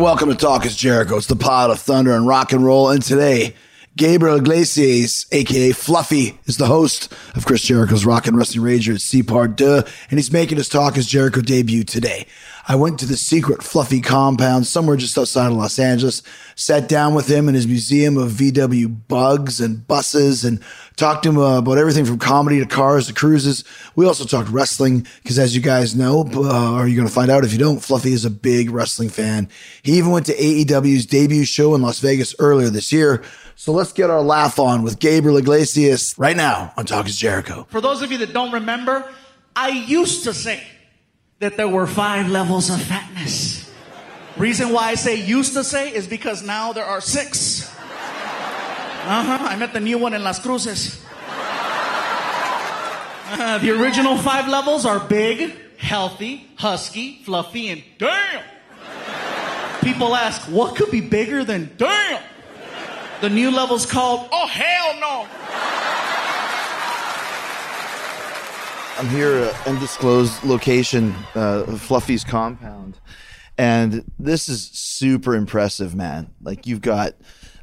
welcome to Talk is Jericho. It's the pod of thunder and rock and roll. And today, Gabriel Iglesias, aka Fluffy, is the host of Chris Jericho's Rock and Wrestling Rager at Sea Part Deux, and he's making his Talk is Jericho debut today. I went to the secret Fluffy compound somewhere just outside of Los Angeles, sat down with him in his museum of VW bugs and buses, and talked to him about everything from comedy to cars to cruises. We also talked wrestling because, as you guys know, uh, or you're going to find out if you don't, Fluffy is a big wrestling fan. He even went to AEW's debut show in Las Vegas earlier this year. So let's get our laugh on with Gabriel Iglesias right now on Talk is Jericho. For those of you that don't remember, I used to say that there were five levels of fatness. Reason why I say used to say is because now there are six. Uh huh. I met the new one in Las Cruces. Uh, the original five levels are big, healthy, husky, fluffy, and damn. People ask, what could be bigger than damn? The new level's called, oh hell no. I'm here at undisclosed location, uh, Fluffy's compound. And this is super impressive, man. Like you've got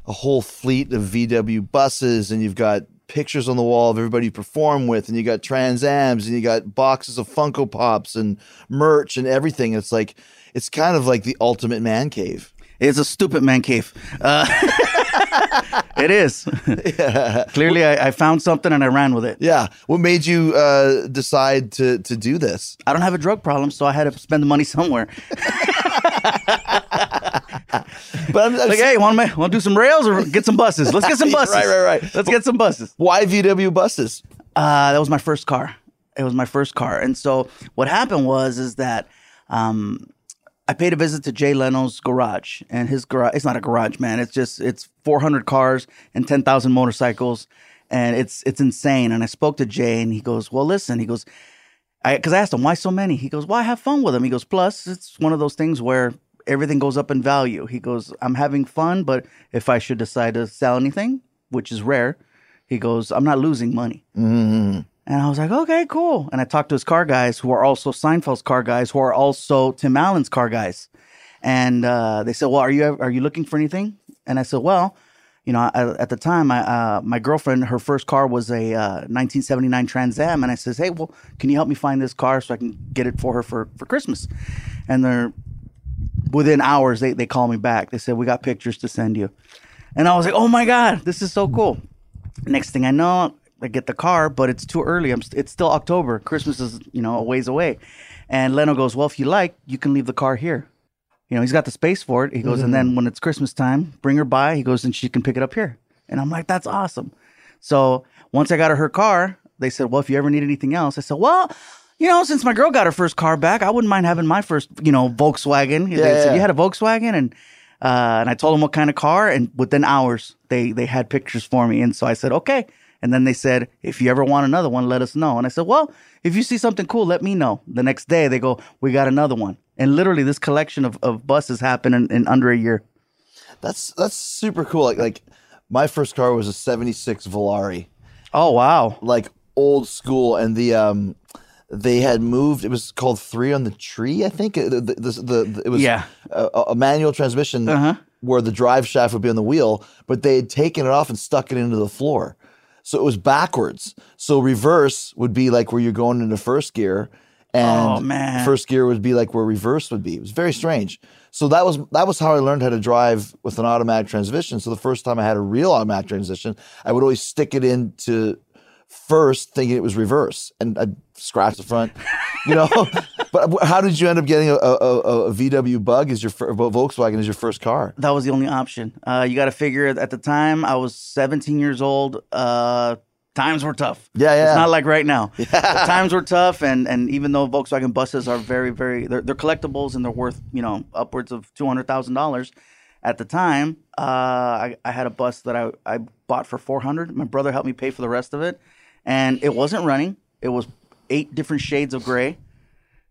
a whole fleet of VW buses and you've got pictures on the wall of everybody you perform with and you got Trans Ams and you got boxes of Funko Pops and merch and everything. It's like it's kind of like the ultimate man cave. It's a stupid man cave. Uh, it is. Yeah. Clearly, I, I, found something and I ran with it. Yeah. What made you uh, decide to to do this? I don't have a drug problem, so I had to spend the money somewhere. but I'm, I'm like, hey, want to want to do some rails or get some buses? Let's get some buses. right, right, right. Let's get some buses. Why VW buses? Uh, that was my first car. It was my first car, and so what happened was is that. Um, I paid a visit to Jay Leno's garage, and his garage, it's not a garage, man. It's just, it's 400 cars and 10,000 motorcycles, and it's, it's insane. And I spoke to Jay, and he goes, Well, listen, he goes, I, cause I asked him, Why so many? He goes, Well, I have fun with them. He goes, Plus, it's one of those things where everything goes up in value. He goes, I'm having fun, but if I should decide to sell anything, which is rare, he goes, I'm not losing money. Mm-hmm. And I was like, okay, cool. And I talked to his car guys who are also Seinfeld's car guys, who are also Tim Allen's car guys. And uh, they said, well, are you are you looking for anything? And I said, well, you know, I, at the time, I, uh, my girlfriend, her first car was a uh, 1979 Trans Am, and I says, hey, well, can you help me find this car so I can get it for her for, for Christmas? And they're within hours, they they call me back. They said, we got pictures to send you, and I was like, oh my god, this is so cool. Next thing I know, I get the car, but it's too early. I'm st- it's still October. Christmas is you know a ways away. And Leno goes, well, if you like, you can leave the car here. You know, he's got the space for it. He goes, mm-hmm. and then mm-hmm. when it's Christmas time, bring her by. He goes, and she can pick it up here. And I'm like, that's awesome. So once I got her her car, they said, well, if you ever need anything else, I said, well, you know, since my girl got her first car back, I wouldn't mind having my first, you know, Volkswagen. Yeah, they said, you had a Volkswagen? And uh, and I told them what kind of car, and within hours, they they had pictures for me. And so I said, okay. And then they said, if you ever want another one, let us know. And I said, well, if you see something cool, let me know. The next day, they go, we got another one. And literally, this collection of, of buses happened in, in under a year. That's that's super cool. Like like my first car was a '76 Volare. Oh wow! Like old school, and the um, they had moved. It was called Three on the Tree, I think. The, the, the, the it was yeah. a, a manual transmission uh-huh. where the drive shaft would be on the wheel, but they had taken it off and stuck it into the floor. So it was backwards. So reverse would be like where you're going into first gear, and oh, first gear would be like where reverse would be. It was very strange. So that was that was how I learned how to drive with an automatic transmission. So the first time I had a real automatic transmission, I would always stick it into first thinking it was reverse and I scratched the front, you know. but how did you end up getting a, a, a VW Bug as your Volkswagen as your first car? That was the only option. Uh, you got to figure at the time I was 17 years old. Uh, times were tough. Yeah, yeah. It's not like right now. Yeah. times were tough, and and even though Volkswagen buses are very, very, they're, they're collectibles and they're worth you know upwards of two hundred thousand dollars. At the time, uh, I, I had a bus that I, I bought for four hundred. My brother helped me pay for the rest of it and it wasn't running. It was eight different shades of gray.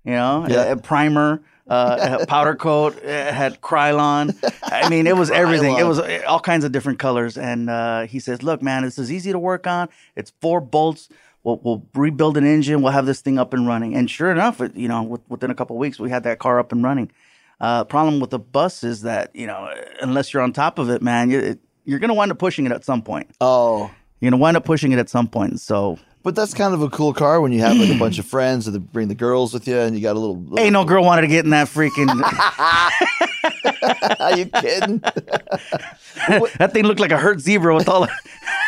You know, yeah. a, a primer, uh, a powder coat, it had Krylon. I mean, it was everything. It was all kinds of different colors. And uh, he says, "Look, man, this is easy to work on. It's four bolts. We'll, we'll rebuild an engine. We'll have this thing up and running." And sure enough, it, you know, with, within a couple weeks, we had that car up and running. Uh, problem with the bus is that you know, unless you're on top of it, man, you, you're gonna wind up pushing it at some point. Oh, You're gonna wind up pushing it at some point. So but that's kind of a cool car when you have like a bunch of friends and they bring the girls with you, and you got a little. little ain't no girl wanted to get in that freaking. Are you kidding? that thing looked like a hurt zebra with all.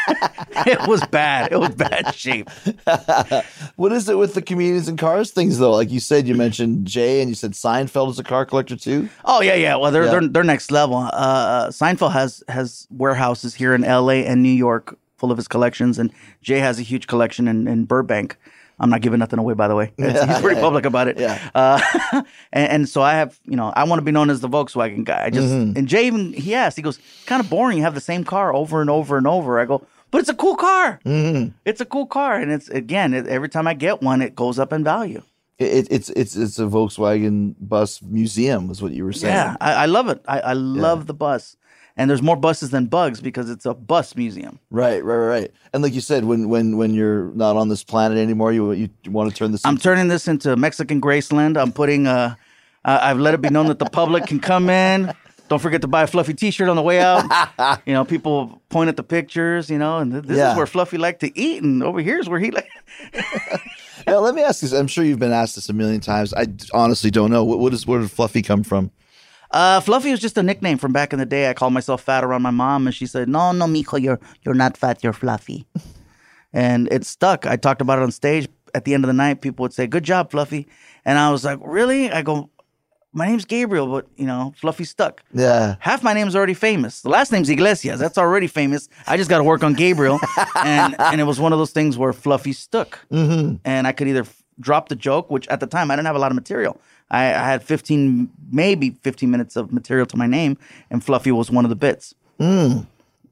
it was bad. It was bad shape. what is it with the comedians and cars things though? Like you said, you mentioned Jay, and you said Seinfeld is a car collector too. Oh yeah, yeah. Well, they're Yeah. they're they're next level. Uh, Uh, Seinfeld has has warehouses here in L.A. and New York full of his collections, and Jay has a huge collection in, in Burbank. I'm not giving nothing away, by the way. It's- he's pretty public about it. Yeah. Uh, and, and so I have, you know, I want to be known as the Volkswagen guy. I just Mm-hmm. and Jay even he asked, he goes, kind of boring. You have the same car over and over and over. I go, but it's a cool car. Mm-hmm. It's a cool car, and it's again, it, every time I get one, it goes up in value. It, it's it's it's a Volkswagen bus museum, is what you were saying. Yeah, I, I love it. I, I love the bus. And there's more buses than bugs because it's a bus museum. Right, right, right, right. And like you said, when when when you're not on this planet anymore, you you want to turn this. I'm into- turning this into Mexican Graceland. I'm putting uh, uh I've let it be known that the public can come in. Don't forget to buy a fluffy T-shirt on the way out. you know, people point at the pictures. You know, and th- this Yeah. is where Fluffy liked to eat, and over here is where he like. Now, let me ask you. I'm sure you've been asked this a million times. I honestly don't know. What, what is where did Fluffy come from? Uh, Fluffy was just a nickname from back in the day. I called myself fat around my mom, and she said, "No, no, mijo, you're you're not fat, you're fluffy," and it stuck. I talked about it on stage. At the end of the night, people would say, "Good job, Fluffy," and I was like, "Really?" I go, "My name's Gabriel, but you know, Fluffy stuck." Yeah. Half my name's already famous. The last name's Iglesias. That's already famous. I just got to work on Gabriel, and and it was one of those things where Fluffy stuck, mm-hmm. and I could either drop the joke, which at the time I didn't have a lot of material. I, I had 15, maybe 15 minutes of material to my name, and Fluffy was one of the bits.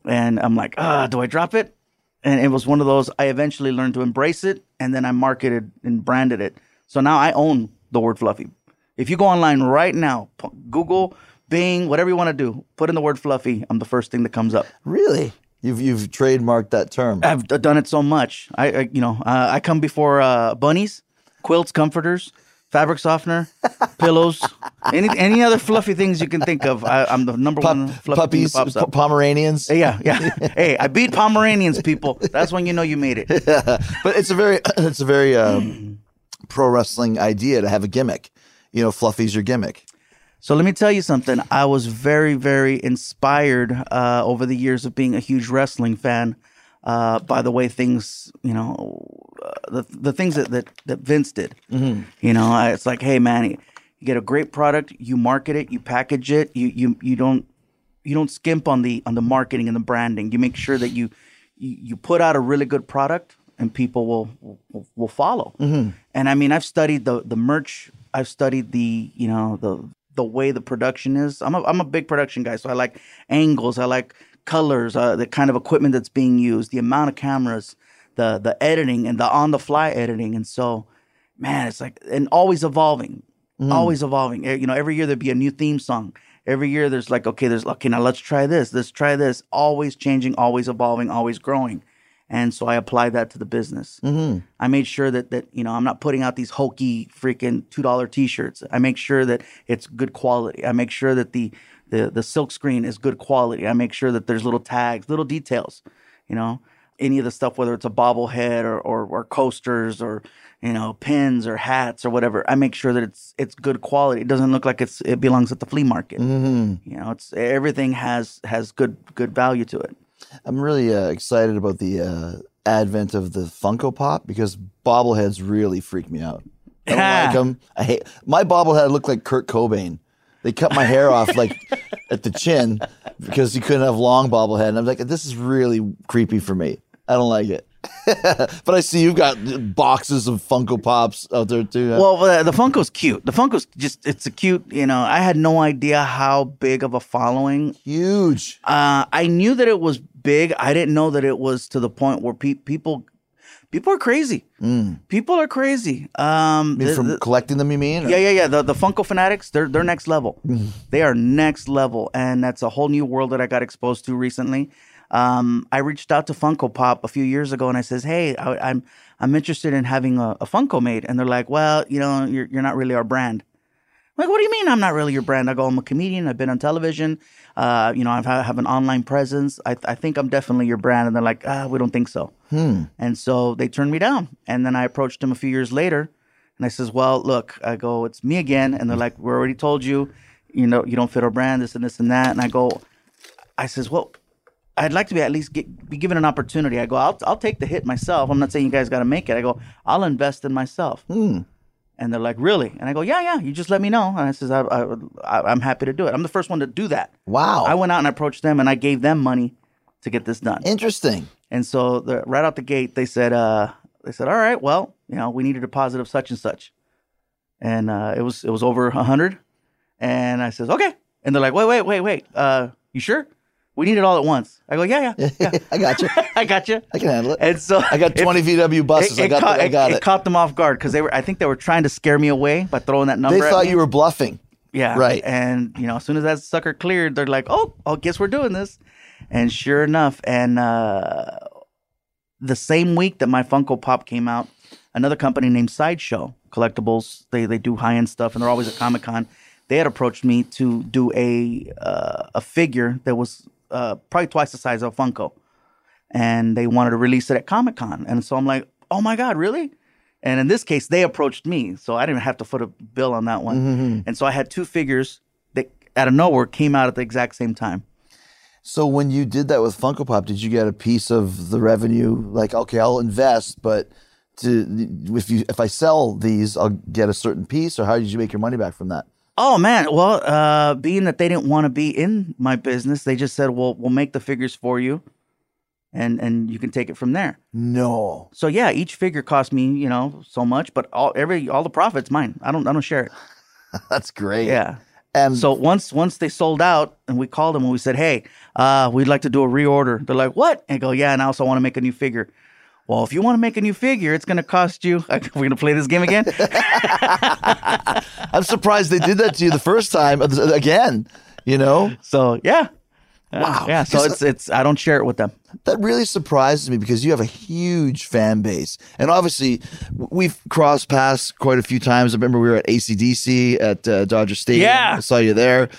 And I'm like, ah, do I drop it? And it was one of those. I eventually learned to embrace it, and then I marketed and branded it. So now I own the word Fluffy. If you go online right now, Google, Bing, whatever you want to do, put in the word Fluffy. I'm the first thing that comes up. Really? You've you've trademarked that term. I've done it so much. I, I you know, uh, I come before uh, bunnies, quilts, comforters, fabric softener, pillows, any any other fluffy things you can think of. I, I'm the number one fluffy puppies, thing that pops P- up. Pomeranians. yeah, yeah. hey, I beat Pomeranians, people. That's when you know you made it. but it's a very it's a very um, pro wrestling idea to have a gimmick. You know, Fluffy's your gimmick. So let me tell you something. I was very, very inspired uh, over the years of being a huge wrestling fan uh, by the way things, you know, uh, the the things that that, that Vince did. You know, I, it's like, hey man, you get a great product, you market it, you package it, you you you don't you don't skimp on the on the marketing and the branding. You make sure that you you, you put out a really good product and people will will, will follow. And I mean, I've studied the the merch. I've studied the you know the the way the production is. I'm a I'm a big production guy, so I like angles. I like colors, uh, the kind of equipment that's being used, the amount of cameras, the the editing and the on the fly editing. And so, man, it's like and always evolving, always evolving. Eh, You know, every year there'd be a new theme song. Every year there's like, okay, there's okay, now let's try this, let's try this. Always changing, always evolving, always growing. And so I applied that to the business. I made sure that that you know I'm not putting out these hokey freaking two dollar T-shirts. I make sure that it's good quality. I make sure that the the the silk screen is good quality. I make sure that there's little tags, little details. You know, any of the stuff, whether it's a bobblehead or or, or coasters or you know pins or hats or whatever. I make sure that it's it's good quality. It doesn't look like it's it belongs at the flea market. You know, it's everything has has good good value to it. I'm really uh, excited about the uh, advent of the Funko Pop because bobbleheads really freak me out. I don't like them. I hate my bobblehead looked like Kurt Cobain. They cut my hair off like at the chin because you couldn't have long bobblehead. And I'm like, this is really creepy for me. I don't like it. but I see you've got boxes of Funko Pops out there too. Well, the, the Funko's cute. The Funko's just, it's a cute, you know, I had no idea how big of a following. huge. Uh, I knew that it was big. I didn't know that it was to the point where pe- people, people are crazy. People are crazy. Um, I mean, the- from the- collecting them, you mean? or- yeah, yeah, yeah. The the Funko fanatics, they're they're next level. They are next level, and that's a whole new world that I got exposed to recently. Um, I reached out to Funko Pop a few years ago, and I says, "Hey, I, I'm I'm interested in having a, a Funko made," and they're like, "Well, you know, you're you're not really our brand." like, what do you mean I'm not really your brand? I go, I'm a comedian. I've been on television. Uh, you know, I've, I have an online presence. I, I think I'm definitely your brand. And they're like, ah, we don't think so. And so they turned me down. And then I approached them a few years later and I says, well, look, I go, it's me again. And they're like, we already told you, you know, you don't fit our brand, this and this and that. And I go, I says, well, I'd like to be at least get, be given an opportunity. I go, I'll, I'll take the hit myself. I'm not saying you guys got to make it. I go, I'll invest in myself. And they're like, really? And I go, yeah, yeah. You just let me know. And I says, I, I, I, I'm happy to do it. I'm the first one to do that. Wow. I went out and approached them, and I gave them money to get this done. Interesting. And so the, right out the gate, they said, uh, they said, all right, well, you know, we need a deposit of such and such, and uh, it was it was over a hundred. And I says, okay. And they're like, wait, wait, wait, wait. Uh, you sure? We need it all at once. I go, yeah, yeah, yeah. I got you. I got you. I can handle it. And so I got it- 20 VW buses. I got caught, the, I got it. caught them off guard because they were. I think they were trying to scare me away by throwing that number. They thought you were bluffing. Yeah. Right. And you know, as soon as that sucker cleared, they're like, "Oh, I guess we're doing this." And sure enough, and uh, the same week that my Funko Pop came out, another company named Sideshow Collectibles, they they do high end stuff, and they're always at Comic Con. They had approached me to do a uh, a figure that was uh, probably twice the size of Funko, and they wanted to release it at Comic Con. And so I'm like, "Oh my god, really?" And in this case, they approached me, so I didn't have to foot a bill on that one. And so I had two figures that out of nowhere came out at the exact same time. So when you did that with Funko Pop, did you get a piece of the revenue? Like, okay, I'll invest, but to if you if I sell these, I'll get a certain piece. Or how did you make your money back from that? Oh man, well, uh, being that they didn't want to be in my business, they just said, "Well, we'll make the figures for you, and and you can take it from there." No. So yeah, each figure cost me, you know, so much, but all every all the profits mine. I don't I don't share it. That's great. Yeah. And So once once they sold out, and we called them and we said, "Hey, uh, we'd like to do a reorder." They're like, "What?" And I go, "Yeah, and I also want to make a new figure." Well, if you want to make a new figure, it's going to cost you. We're going to play this game again. I'm surprised they did that to you the first time uh, again. You know, so yeah, Yeah, Wow. Yeah, so it's it's I don't share it with them. that really surprises me because you have a huge fan base, and obviously we've crossed paths quite a few times. I remember we were at ACDC at uh, Dodger Stadium. Yeah. I saw you there,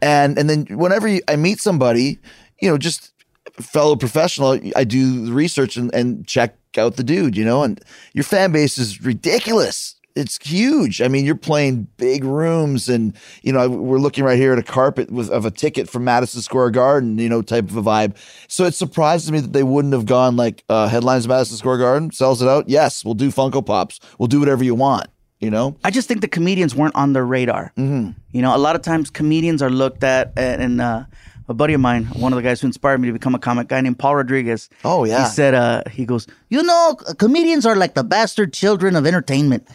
and and then whenever you, I meet somebody, you know, just fellow professional, I do the research and, and check out the dude, you know, and your fan base is ridiculous. It's huge. I mean, you're playing big rooms, and you know we're looking right here at a carpet with of a ticket from Madison Square Garden, you know, type of a vibe. So it surprises me that they wouldn't have gone like uh, headlines Madison Square Garden sells it out. Yes, we'll do Funko Pops. We'll do whatever you want. You know, I just think the comedians weren't on their radar. Mm-hmm. You know, a lot of times comedians are looked at, and, and uh, a buddy of mine, one of the guys who inspired me to become a comic, guy named Paul Rodriguez. Oh, yeah. He said, uh, he goes, you know, comedians are like the bastard children of entertainment.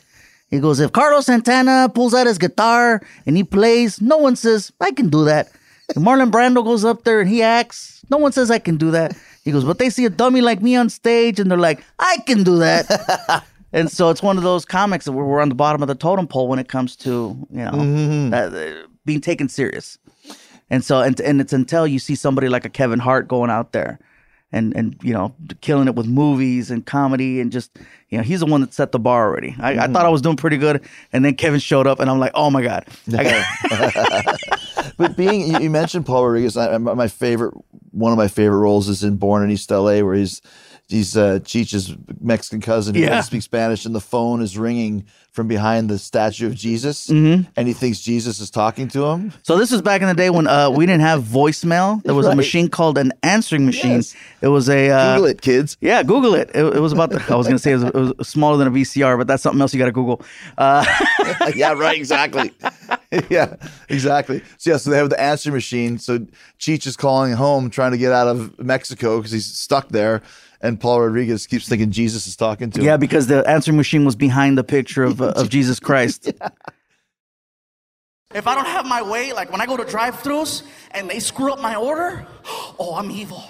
He goes, if Carlos Santana pulls out his guitar and he plays, no one says I can do that. If Marlon Brando goes up there and he acts, no one says I can do that. He goes, but they see a dummy like me on stage and they're like, I can do that. And so it's one of those comics that we're, on the bottom of the totem pole when it comes to you know that, uh, being taken serious. And so and and it's until you see somebody like a Kevin Hart going out there and and you know killing it with movies and comedy and just you know he's the one that set the bar already. I, I thought I mm. was doing pretty good, and then Kevin showed up, and I'm like, oh my god, but being you, you mentioned Paul Rodriguez, I, my my favorite one of my favorite roles is in Born in East LA, where he's he's uh, Cheech's Mexican cousin who Yeah. doesn't speak Spanish, and the phone is ringing from behind the statue of Jesus, Mm-hmm. and he thinks Jesus is talking to him. So this was back in the day when uh, we didn't have voicemail. There was a machine called an answering machine. Yes. It was a uh, Google it, kids. Yeah, Google it. It, it was about. The, I was going to say it was, it was smaller than a VCR, but that's something else you got to Google. Uh, yeah, right, exactly. yeah, exactly. So yeah, so they have the answering machine. So Cheech is calling home, trying to get out of Mexico because he's stuck there, and Paul Rodriguez keeps thinking Jesus is talking to him. yeah, because the answering machine was behind the picture of uh, of Jesus Christ. If I don't have my way, like when I go to drive-throughs and they screw up my order, oh, I'm evil.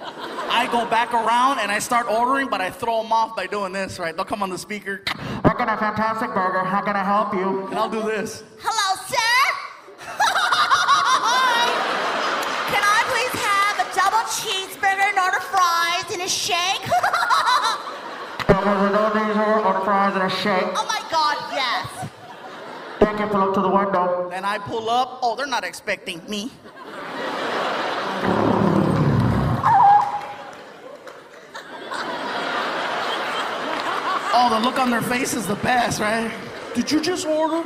I go back around and I start ordering, but I throw them off by doing this, right? They'll come on the speaker. I got a fantastic burger. How can I help you? And I'll do this. Hello, sir. Can I please have a double cheeseburger and order fries and a shake? Burger with all these order fries and a shake. oh my God, yes. Becky, pull up to the window. Then I pull up. Oh, they're not expecting me. Oh, the look on their face is the best, right? Did you just order?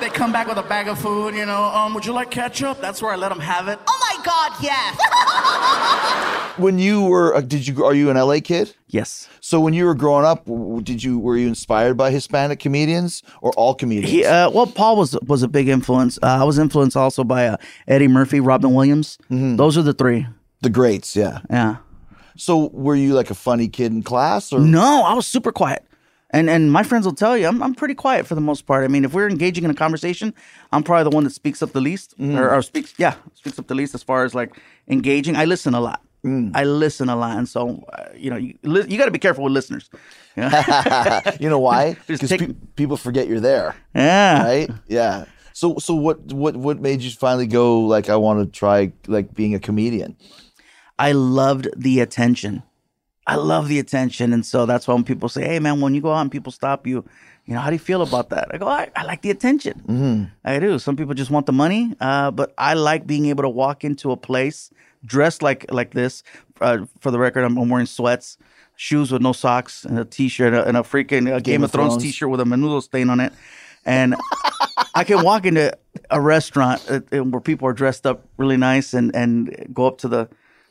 They come back with a bag of food, you know. Um, would you like ketchup? That's where I let them have it. Oh my God, yes. When you were, uh, did you? Are you an LA kid? Yes. So when you were growing up, did you were you inspired by Hispanic comedians or all comedians? He, uh, well, Paul was was a big influence. Uh, I was influenced also by uh, Eddie Murphy, Robin Williams. Those are the three. the greats, yeah. Yeah. So were you like a funny kid in class, or No, I was super quiet. And and my friends will tell you, I'm I'm pretty quiet for the most part. I mean, if we're engaging in a conversation, I'm probably the one that speaks up the least, or, or speaks, yeah, speaks up the least as far as like engaging. I listen a lot. I listen a lot, and so uh, you know, you li- you got to be careful with listeners. Yeah. you know why? Because take- pe- people forget you're there, yeah. right? Yeah. So so what what what made you finally go like I want to try like being a comedian? I loved the attention. I love the attention. And so that's why when people say, hey, man, when you go out and people stop you, you know, how do you feel about that? I go, I, I like the attention. Mm-hmm. I do. Some people just want the money, uh, but I like being able to walk into a place dressed like like this. Uh, for the record, I'm, I'm wearing sweats, shoes with no socks, and a t-shirt, and a, and a freaking uh, Game, of of Thrones, Thrones. t-shirt with a menudo stain on it. And I can walk into a restaurant uh, uh, where people are dressed up really nice and and go up to the,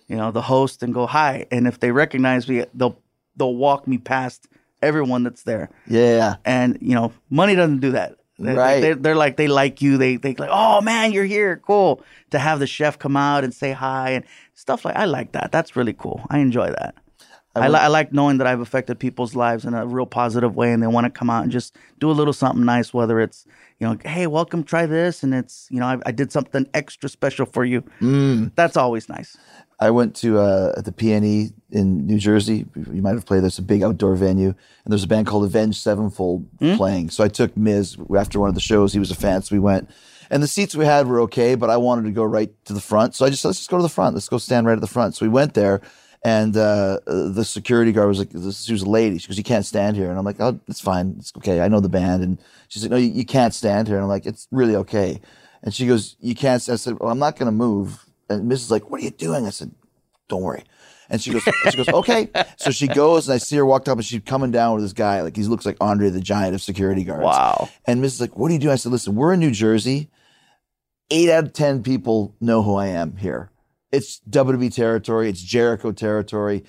you know, the host and go hi. And if they recognize me, they'll they'll walk me past everyone that's there. Yeah. And you know, money doesn't do that. They- Right. They're, they're like they like you. They they like, oh man, you're here, cool. To have the chef come out and say hi and stuff like I like that. That's really cool. I enjoy that. I, li- I like knowing that I've affected people's lives in a real positive way, and they want to come out and just do a little something nice. Whether it's you know, hey, welcome, try this, and it's you know, I, I did something extra special for you. Mm. That's always nice. I went to uh, at the PNC in New Jersey. You might have played. There's a big outdoor venue, and there's a band called Avenged Sevenfold playing. So I took Miz after one of the shows. He was a fan, so we went. And the seats we had were okay, but I wanted to go right to the front. So I just said, let's just go to the front. Let's go stand right at the front. So we went there, and uh, the security guard was like, this, she was a lady. She goes, you can't stand here. And I'm like, oh, it's fine. It's okay. I know the band. And she's like, no, you, you can't stand here. And I'm like, it's really okay. And she goes, you can't. stand." I said, well, I'm not going to move. And Miz's like, what are you doing? I said, don't worry. And she goes, she goes, okay. So she goes, and I see her walked up, and she's coming down with this guy, like he looks like Andre the Giant of security guards. Wow. And Miz's like, what are you doing? I said, listen, we're in New Jersey. Eight out of ten people know who I am here. It's WWE territory. It's Jericho territory.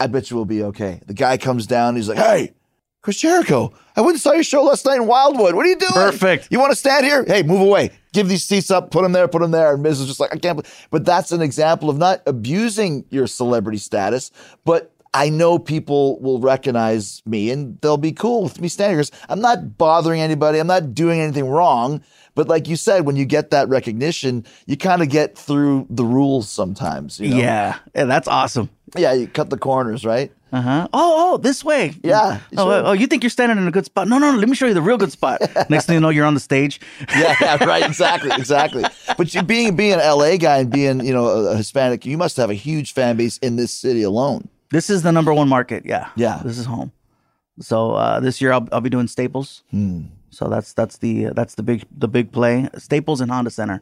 I bet you we'll be okay. The guy comes down. He's like, hey. Chris Jericho, I went and saw your show last night in Wildwood. What are you doing? Perfect. You want to stand here? Hey, move away. Give these seats up. Put them there. Put them there. And Miz is just like, I can't. believe-" But that's an example of not abusing your celebrity status, but I know people will recognize me and they'll be cool with me standing here. I'm not bothering anybody. I'm not doing anything wrong. But like you said, when you get that recognition, you kind of get through the rules sometimes. You know? Yeah. yeah, that's awesome. Yeah. You cut the corners, right? Uh huh. Oh, oh, this way. Yeah, Oh, sure. oh, you think you're standing in a good spot? No, no, no. Let me show you the real good spot. Next thing you know, you're on the stage. yeah, yeah, right, exactly, exactly. But you being being an LA guy and being you know a, a Hispanic, you must have a huge fan base in this city alone. This is the number one market. Yeah. Yeah. This is home. So uh, this year I'll, I'll be doing Staples. Hmm. So that's that's the that's the big the big play. Staples and Honda Center.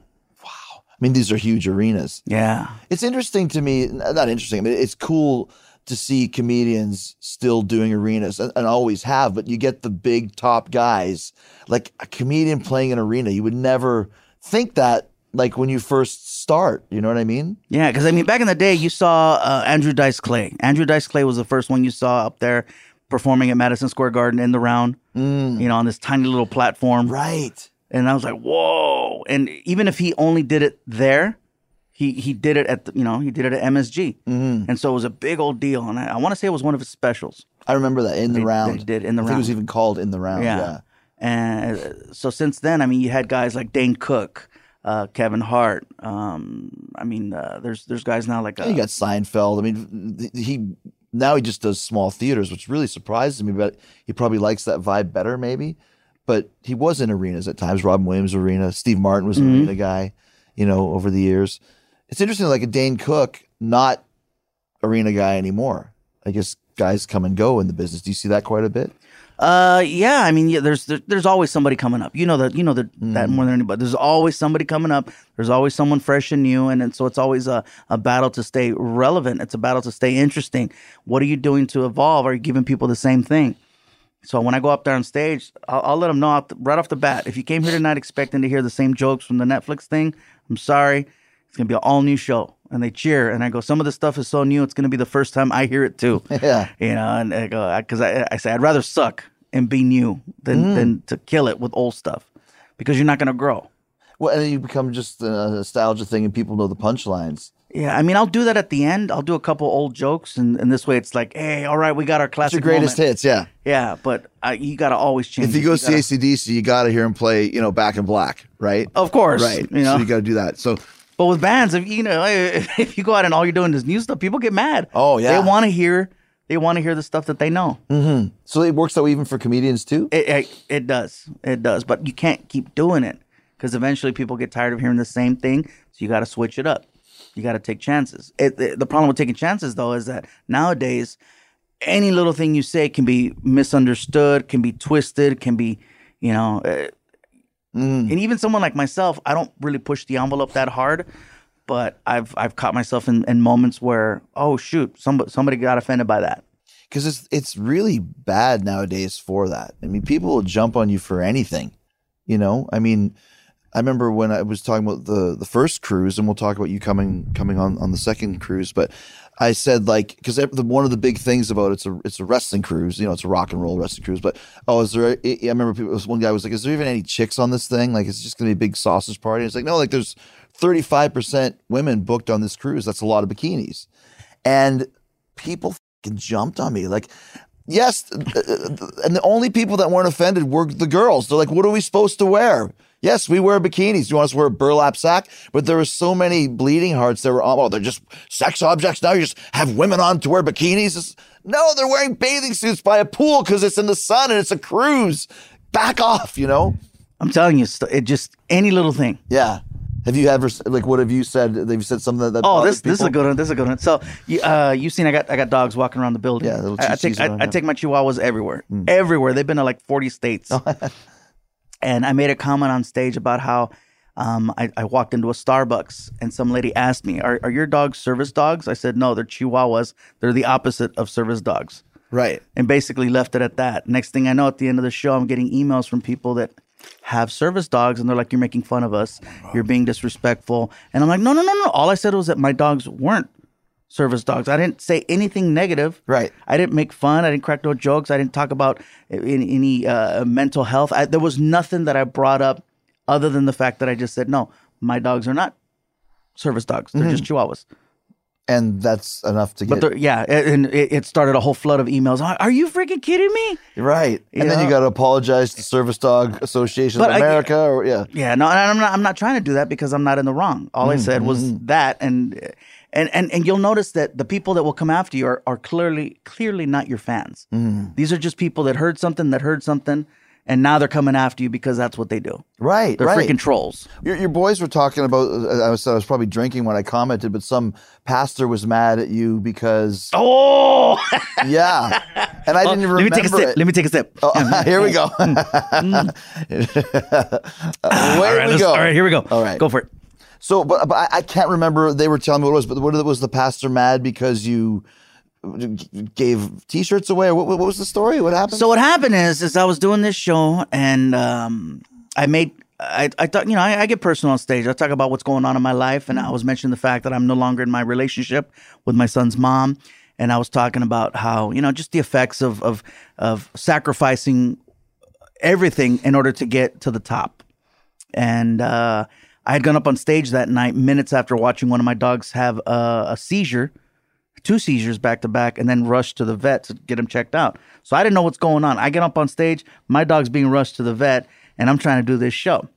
I mean, these are huge arenas. Yeah. It's interesting to me, not interesting. I mean, it's cool to see comedians still doing arenas and, and always have. But you get the big top guys, like a comedian playing an arena. You would never think that, like when you first start. You know what I mean? Yeah, because I mean, back in the day, you saw uh, Andrew Dice Clay. Andrew Dice Clay was the first one you saw up there performing at Madison Square Garden in the round. You know, on this tiny little platform. Right. and I was like, "Whoa!" And even if he only did it there, he he did it at the, you know he did it at MSG, mm-hmm. and so it was a big old deal. And I, I want to say it was one of his specials. I remember that in the They- round. they did in the I think it was even called in the round. Yeah. yeah. And uh, so since then, I mean, you had guys like Dane Cook, uh, Kevin Hart. Um, I mean, uh, there's there's guys now like uh, You got Seinfeld. I mean, he now he just does small theaters, which really surprises me. But he probably likes that vibe better, maybe. But he was in arenas at times. Robin Williams arena. Steve Martin was an Mm-hmm. arena guy. You know, over the years, it's interesting. Like a Dane Cook, not arena guy anymore. I guess guys come and go in the business. Do you see that quite a bit? Uh, yeah. I mean, yeah. There's there, there's always somebody coming up. You know that you know that that Mm. more than anybody. There's always somebody coming up. There's always someone fresh and new, and, and so it's always a a battle to stay relevant. It's a battle to stay interesting. What are you doing to evolve? Are you giving people the same thing? So when I go up there on stage, I'll, I'll let them know right off the bat. If you came here tonight expecting to hear the same jokes from the Netflix thing, I'm sorry. It's gonna be an all new show, and they cheer. And I go, some of the stuff is so new, it's gonna be the first time I hear it too. Yeah. you know. And I go uh, because I, I say I'd rather suck and be new than mm. than to kill it with old stuff because you're not gonna grow. Well, and then you become just a nostalgia thing, and people know the punchlines. Yeah, I mean, I'll do that at the end. I'll do a couple old jokes, and, and this way it's like, hey, all right, we got our It's classic. your greatest moment. hits, yeah. Yeah, but uh, you got to always change. If you go gotta- see ACDC, you got to hear him play, you know, Back in Black, right? Of course, Right. you know. So you got to do that. So But with bands, if you know, if you go out and all you're doing is new stuff, people get mad. Oh, yeah. they want to hear, they want to hear the stuff that they know. So it works that way even for comedians too. It, it it does, it does. But you can't keep doing it because eventually people get tired of hearing the same thing. So you got to switch it up. You got to take chances. It, it- the problem with taking chances though is that nowadays any little thing you say can be misunderstood, can be twisted, can be, you know. Uh, And even someone like myself, I don't really push the envelope that hard, but I've I've caught myself in, in moments where, oh shoot, somebody somebody got offended by that. because it's it's really bad nowadays for that. I mean, people will jump on you for anything. You know, I mean, I remember when I was talking about the the first cruise, and we'll talk about you coming coming on on the second cruise. But I said like because one of the big things about it's a it's a wrestling cruise. You know, it's a rock and roll wrestling cruise. But oh, is there? I remember people, one guy was like, "Is there even any chicks on this thing? Like, it's just gonna be a big sausage party?" It's like, no, like there's thirty five percent women booked on this cruise. That's a lot of bikinis, and people jumped on me like yes and the only people that weren't offended were the girls they're like what are we supposed to wear yes we wear bikinis Do you want us to wear a burlap sack but there were so many bleeding hearts that were oh they're just sex objects now you just have women on to wear bikinis no they're wearing bathing suits by a pool because it's in the sun and it's a cruise back off you know I'm telling you, it just any little thing. yeah have you ever like what have you said They've you said something that, Oh, this this is a good one. This is a good one. So you uh you seen I got I got dogs walking around the building. Yeah, little I, I take I, I take my chihuahuas everywhere, everywhere. They've been to like forty states. and I made a comment on stage about how um, I, I walked into a Starbucks and some lady asked me, "Are are your dogs service dogs?" I said, "No, they're Chihuahuas. They're the opposite of service dogs." right. and basically left it at that. Next thing I know, at the end of the show, I'm getting emails from people that have service dogs, and they're like, "You're making fun of us. You're being disrespectful." And I'm like, "No, no, no, no. All I said was that my dogs weren't service dogs. I didn't say anything negative. Right. I didn't make fun. I didn't crack no jokes. I didn't talk about any, any uh, mental health. I, there was nothing that I brought up other than the fact that I just said, "No, my dogs are not." Service dogs. They're just mm-hmm. chihuahuas. and that's enough to get they're, yeah, and it, it started a whole flood of emails. Are, you freaking kidding me? Right. And then you got to apologize to Service Dog Association But of I- America or yeah. Yeah, no, and I'm not. I'm not trying to do that because I'm not in the wrong. All I mm-hmm. said was mm-hmm. that, and and and and you'll notice that the people that will come after you are, are clearly clearly not your fans. These are just people that heard something that heard something, and now they're coming after you because that's what they do. Right, They're right. freaking trolls. Your, your boys were talking about uh, I was I was probably drinking when I commented but some pastor was mad at you because Oh, yeah. And I didn't even let me take a sip. it. Let me take a sip. Oh, here we go. Uh, all right, we go. all right, here we go. All right. go for it. So, but, but I, I can't remember. They were telling me what it was, but what was the pastor mad because you gave T-shirts away? What, what was the story? What happened? So what happened is, is I was doing this show and um, I made. I, I thought, you know, I, I get personal on stage. I talk about what's going on in my life, and I was mentioning the fact that I'm no longer in my relationship with my son's mom, and I was talking about how, you know, just the effects of of of sacrificing everything in order to get to the top. And uh, I had gone up on stage that night, minutes after watching one of my dogs have a, a seizure, two seizures back to back, and then rushed to the vet to get him checked out. So I didn't know what's going on. I get up on stage, my dog's being rushed to the vet, and I'm trying to do this show.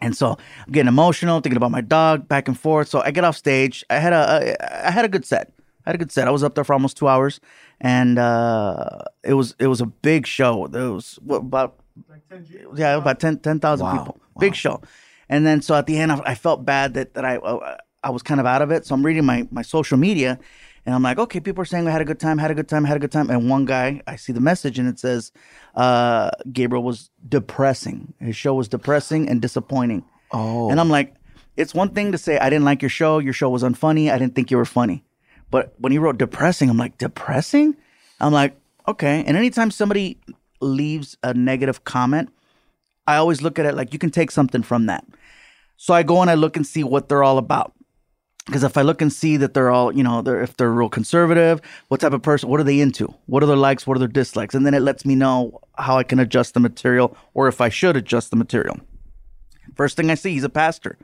And so I'm getting emotional, thinking about my dog, back and forth. So I get off stage. I had a, a I had a good set. I had a good set. I was up there for almost two hours, and uh, it was it was a big show. There was what, about yeah about 10 10,000 people. Big show. And then so at the end, I, I felt bad that that I uh, I was kind of out of it. So I'm reading my my social media, And I'm like, okay, people are saying I had a good time, had a good time, had a good time. And one guy, I see the message and it says, uh, Gabriel was depressing. His show was depressing and disappointing. Oh. And I'm like, it's one thing to say, I didn't like your show. Your show was unfunny. I didn't think you were funny. But when he wrote depressing, I'm like, depressing? I'm like, okay. And anytime somebody leaves a negative comment, I always look at it like you can take something from that. So I go and I look and see what they're all about because if I look and see that they're all, you know, they're if they're real conservative, what type of person, what are they into? What are their likes? What are their dislikes? And then it lets me know how I can adjust the material or if I should adjust the material. First thing I see, he's a pastor,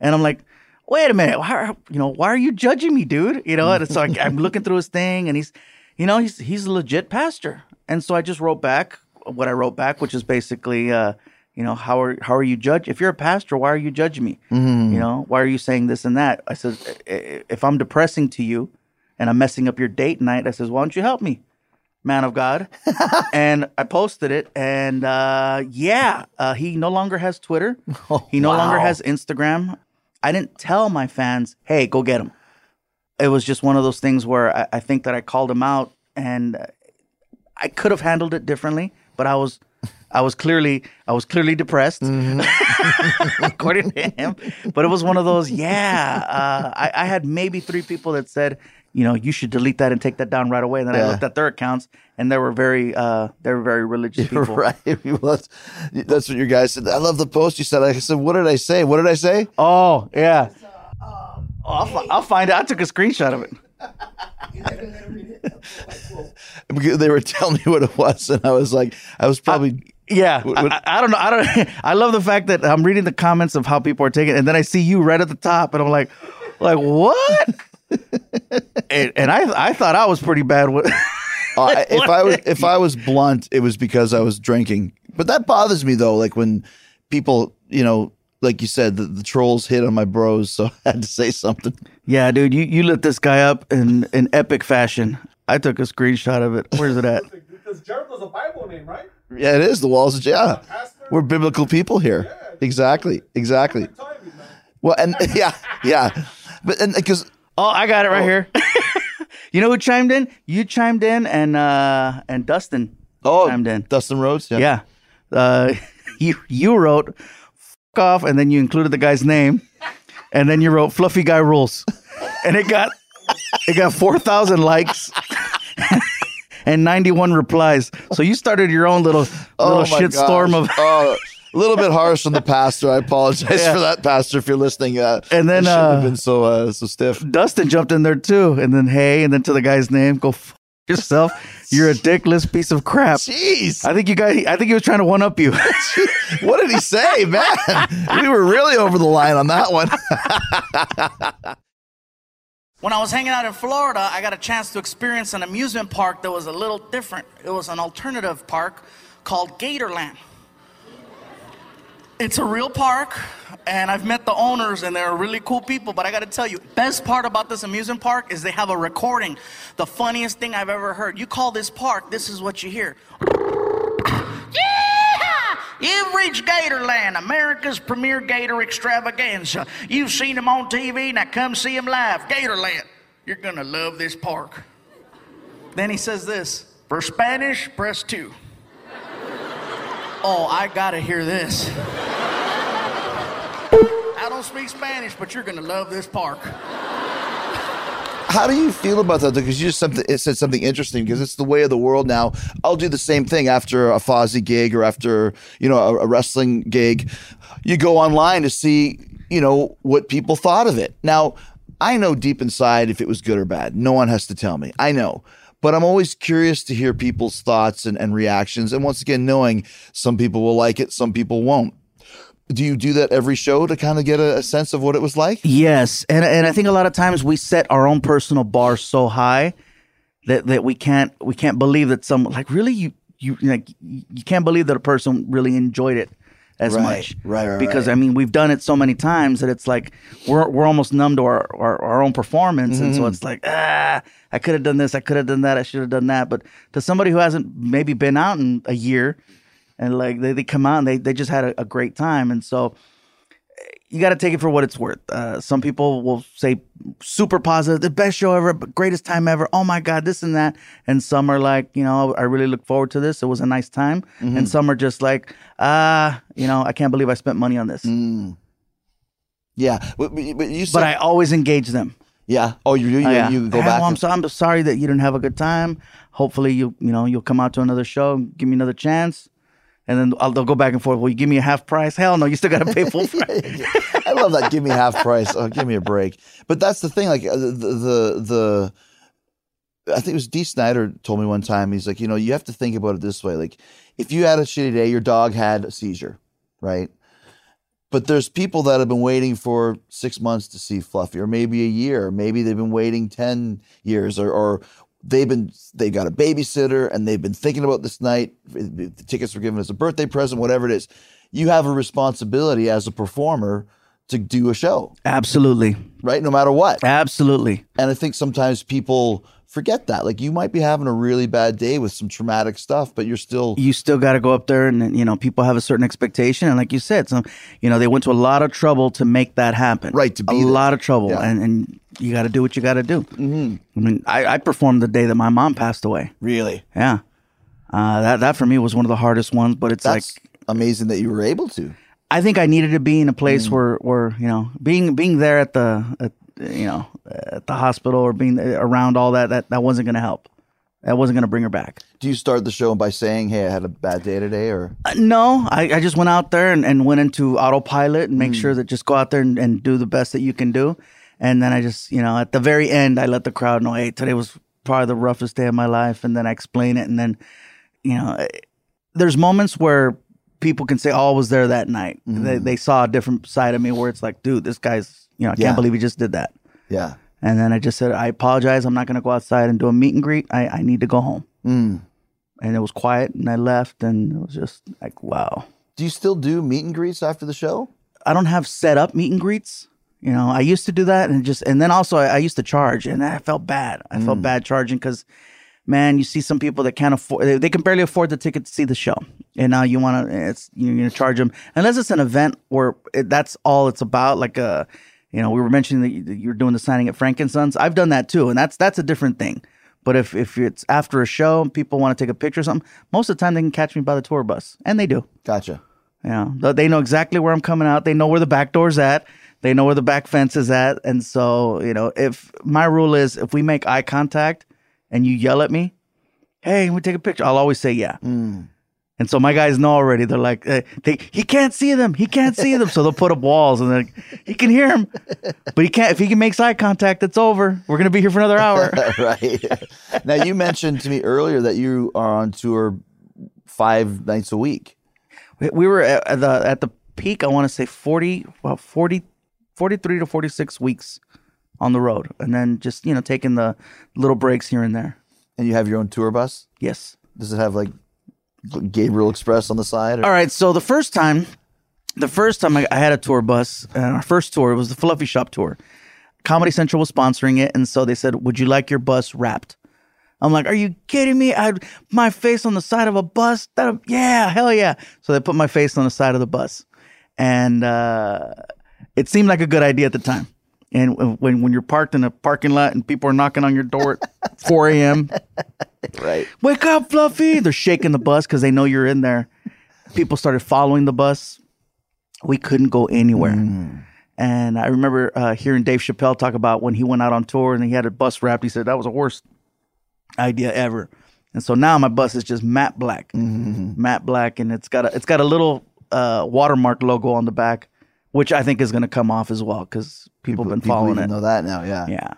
and I'm like, wait a minute, why, you know, why are you judging me, dude? You know, and so I, I'm looking through his thing, and he's, you know, he's he's a legit pastor, and so I just wrote back what I wrote back, which is basically. Uh, you know how are how are you judge if you're a pastor why are you judging me? Mm-hmm. you know why are you saying this and that? I said "I- I- if i'm depressing to you and i'm messing up your date night i says why don't you help me man of god? And i posted it and uh yeah uh, he no longer has twitter. He no longer has instagram. I didn't tell my fans hey go get him. It was just one of those things where i, I think that i called him out and i could have handled it differently but i was I was clearly I was clearly depressed, according to him. But it was one of those, yeah. Uh, I, I had maybe three people that said, you know, you should delete that and take that down right away. And then I looked at their accounts, and they were very uh, they were very religious people. right. Well, that's, that's what your guy said. I love the post you said. I said, what did I say? What did I say? Oh yeah. Oh, I'll, fi- I'll find it. I took a screenshot of it. Because they were telling me what it was, and I was like, I was probably. Yeah, What- I, what- I, I don't know. I don't. I love the fact that I'm reading the comments of how people are taking, it, and then I see you right at the top, and I'm like, like what? and, and I I thought I was pretty bad with. Uh, if I was if I was blunt, it was because I was drinking. But that bothers me though. Like when people, you know, like you said, the, the trolls hit on my bros, so I had to say something. yeah, dude, you you lit this guy up in in epic fashion. I took a screenshot of it. Where's it at? Because Jericho's a Bible name, right? Yeah, it is the walls of yeah. We're biblical people here. Exactly, exactly. Well, and yeah, yeah, but and because Oh, I got it right here. you know who chimed in? You chimed in, and uh and Dustin oh, chimed in. Dustin Rhodes, yeah, Yeah. Uh, you you wrote "F- off, and then you included the guy's name, and then you wrote "Fluffy Guy Rules," and it got it got four thousand likes. And 91 replies. So you started your own little little Oh shitstorm of Oh, a little bit harsh on the pastor. I apologize Yeah. for that, pastor, if you're listening. Uh, And then, shouldn't have uh, been so uh, so stiff. Dustin jumped in there too. And then hey, and then to the guy's name, go f- yourself. You're a dickless piece of crap. Jeez, I think you guys I think he was trying to one up you. what did he say, man? we were really over the line on that one. When I was hanging out in Florida, I got a chance to experience an amusement park that was a little different. It was an alternative park called Gatorland. It's a real park, and I've met the owners, and they're really cool people. But I got to tell you, best part about this amusement park is they have a recording. The funniest thing I've ever heard. You call this park, this is what you hear. Yeah! You've reached Gatorland, America's premier gator extravaganza. You've seen them on TV, now come see them live. Gatorland. You're gonna love this park. Then he says this For Spanish, press two. Oh, I gotta hear this. I don't speak Spanish, but you're gonna love this park. How do you feel about that? Because you just something it said something interesting because it's the way of the world now. I'll do the same thing after a Fozzy gig or after you know a, a wrestling gig. You go online to see you know what people thought of it. Now I know deep inside if it was good or bad. No one has to tell me. I know. But I'm always curious to hear people's thoughts and, and reactions. And once again, knowing some people will like it, some people won't. Do you do that every show to kind of get a, a sense of what it was like? Yes, and and I think a lot of times we set our own personal bar so high that that we can't we can't believe that some like really you you like you can't believe that a person really enjoyed it as Right, much. right, right, Because right. I mean, we've done it so many times that it's like we're we're almost numb to our our, our own performance, and Mm-hmm. so it's like ah, I could have done this, I could have done that, I should have done that. But to somebody who hasn't maybe been out in a year, and like they, they come out and they they just had a, a great time, and so you got to take it for what it's worth. Uh, some people will say super positive, the best show ever, greatest time ever. Oh my god, this and that. And some are like, you know, I really look forward to this. It was a nice time. And some are just like, ah, you know, I can't believe I spent money on this. Yeah, but, but you said, But I always engage them. yeah. Oh, you you, Oh, yeah. you go Hey, back. well, I'm, so, I'm sorry that you didn't have a good time. Hopefully, you you know you'll come out to another show, give me another chance, and then I'll, they'll go back and forth. Will you give me a half price? Hell no, you still got to pay full price. I love that. Give me half price. Oh, give me a break. But that's the thing. Like uh, the the the. I think it was Dee Snider told me one time. He's like, you know, you have to think about it this way. Like, if you had a shitty day, your dog had a seizure, right? But there's people that have been waiting for six months to see Fluffy, or maybe a year. Maybe they've been waiting ten years, or or they've been They've got a babysitter and they've been thinking about this night. The tickets were given as a birthday present, whatever it is. You have a responsibility as a performer to do a show, Absolutely, right? No matter what. absolutely. And I think sometimes people forget that. Like you might be having a really bad day with some traumatic stuff, but you're still you still got to go up there and you know people have a certain expectation and like you said some you know they went to a lot of trouble to make that happen Right, to be a there. lot of trouble Yeah. and and you got to do what you got to do mm-hmm. i mean I, I performed the day that my mom passed away really. yeah uh, that that for me was one of the hardest ones but it's That's like amazing that you were able to. I think I needed to be in a place Mm. where, where you know, being being there at the, at, you know, at the hospital or being around all that, that that wasn't going to help. That wasn't going to bring her back. Do you start the show by saying, "Hey, I had a bad day today," or Uh, no, I, I just went out there and, and went into autopilot and Mm. make sure that just go out there and, and do the best that you can do. And then I just, you know, at the very end, I let the crowd know, hey, today was probably the roughest day of my life. And then I explain it. And then, you know, eh, there's moments where people can say, oh, I was there that night. They, they saw a different side of me where it's like, dude, this guy's, you know, I Yeah. can't believe he just did that. yeah, And then I just said, I apologize. I'm not going to go outside and do a meet and greet. I, I need to go home. And it was quiet and I left and it was just like, wow. do you still do meet and greets after the show? I don't have set up meet and greets. You know, I used to do that and just, and then also I, I used to charge and I felt bad. I felt bad charging because, man, you see some people that can't afford, they, they can barely afford the ticket to see the show. And now you want to, it's, you're going to charge them. Unless it's an event where it, that's all it's about. Like, uh, you know, we were mentioning that you- that you're doing the signing at Frankensons. I've done that too. And that's, that's a different thing. But if, if it's after a show and people want to take a picture or something, most of the time they can catch me by the tour bus. And they do. Gotcha. Yeah, th- they know exactly where I'm coming out. They know where the back door's at. They know where the back fence is at. And so, you know, if my rule is if we make eye contact and you yell at me, hey, can we take a picture? I'll always say yeah. Mm. And so my guys know already. They're like, eh, they, he can't see them. He can't see them. So they'll put up walls and then he can hear him, but he can't. If he can makes eye contact, it's over. We're gonna be here for another hour. right. now you mentioned to me earlier that you are on tour five nights a week. We- we were at at the at the peak. I want to say 40, well, 40, 43 to forty six weeks on the road, and then just you know taking the little breaks here and there. And you have your own tour bus. Yes. Does it have like Gabriel Express on the side? or- All right. So the first time, the first time I, I had a tour bus, uh, our first tour was the Fluffy Shop tour. Comedy Central was sponsoring it, and so they said, "Would you like your bus wrapped?" I'm like, "Are you kidding me? I my face on the side of a bus? That yeah, hell yeah!" So they put my face on the side of the bus, and uh, it seemed like a good idea at the time. And when- when you're parked in a parking lot and people are knocking on your door at 4 a.m. right. wake up, Fluffy. They're shaking the bus because they know you're in there. People started following the bus. We couldn't go anywhere. And I remember uh, hearing Dave Chappelle talk about when he went out on tour and he had a bus wrapped. He said that was the worst idea ever. And so now my bus is just matte black, matte black, and it's got a it's got a little uh, watermark logo on the back, which I think is going to come off as well because people, have been People following even it. know that now. Yeah. Yeah.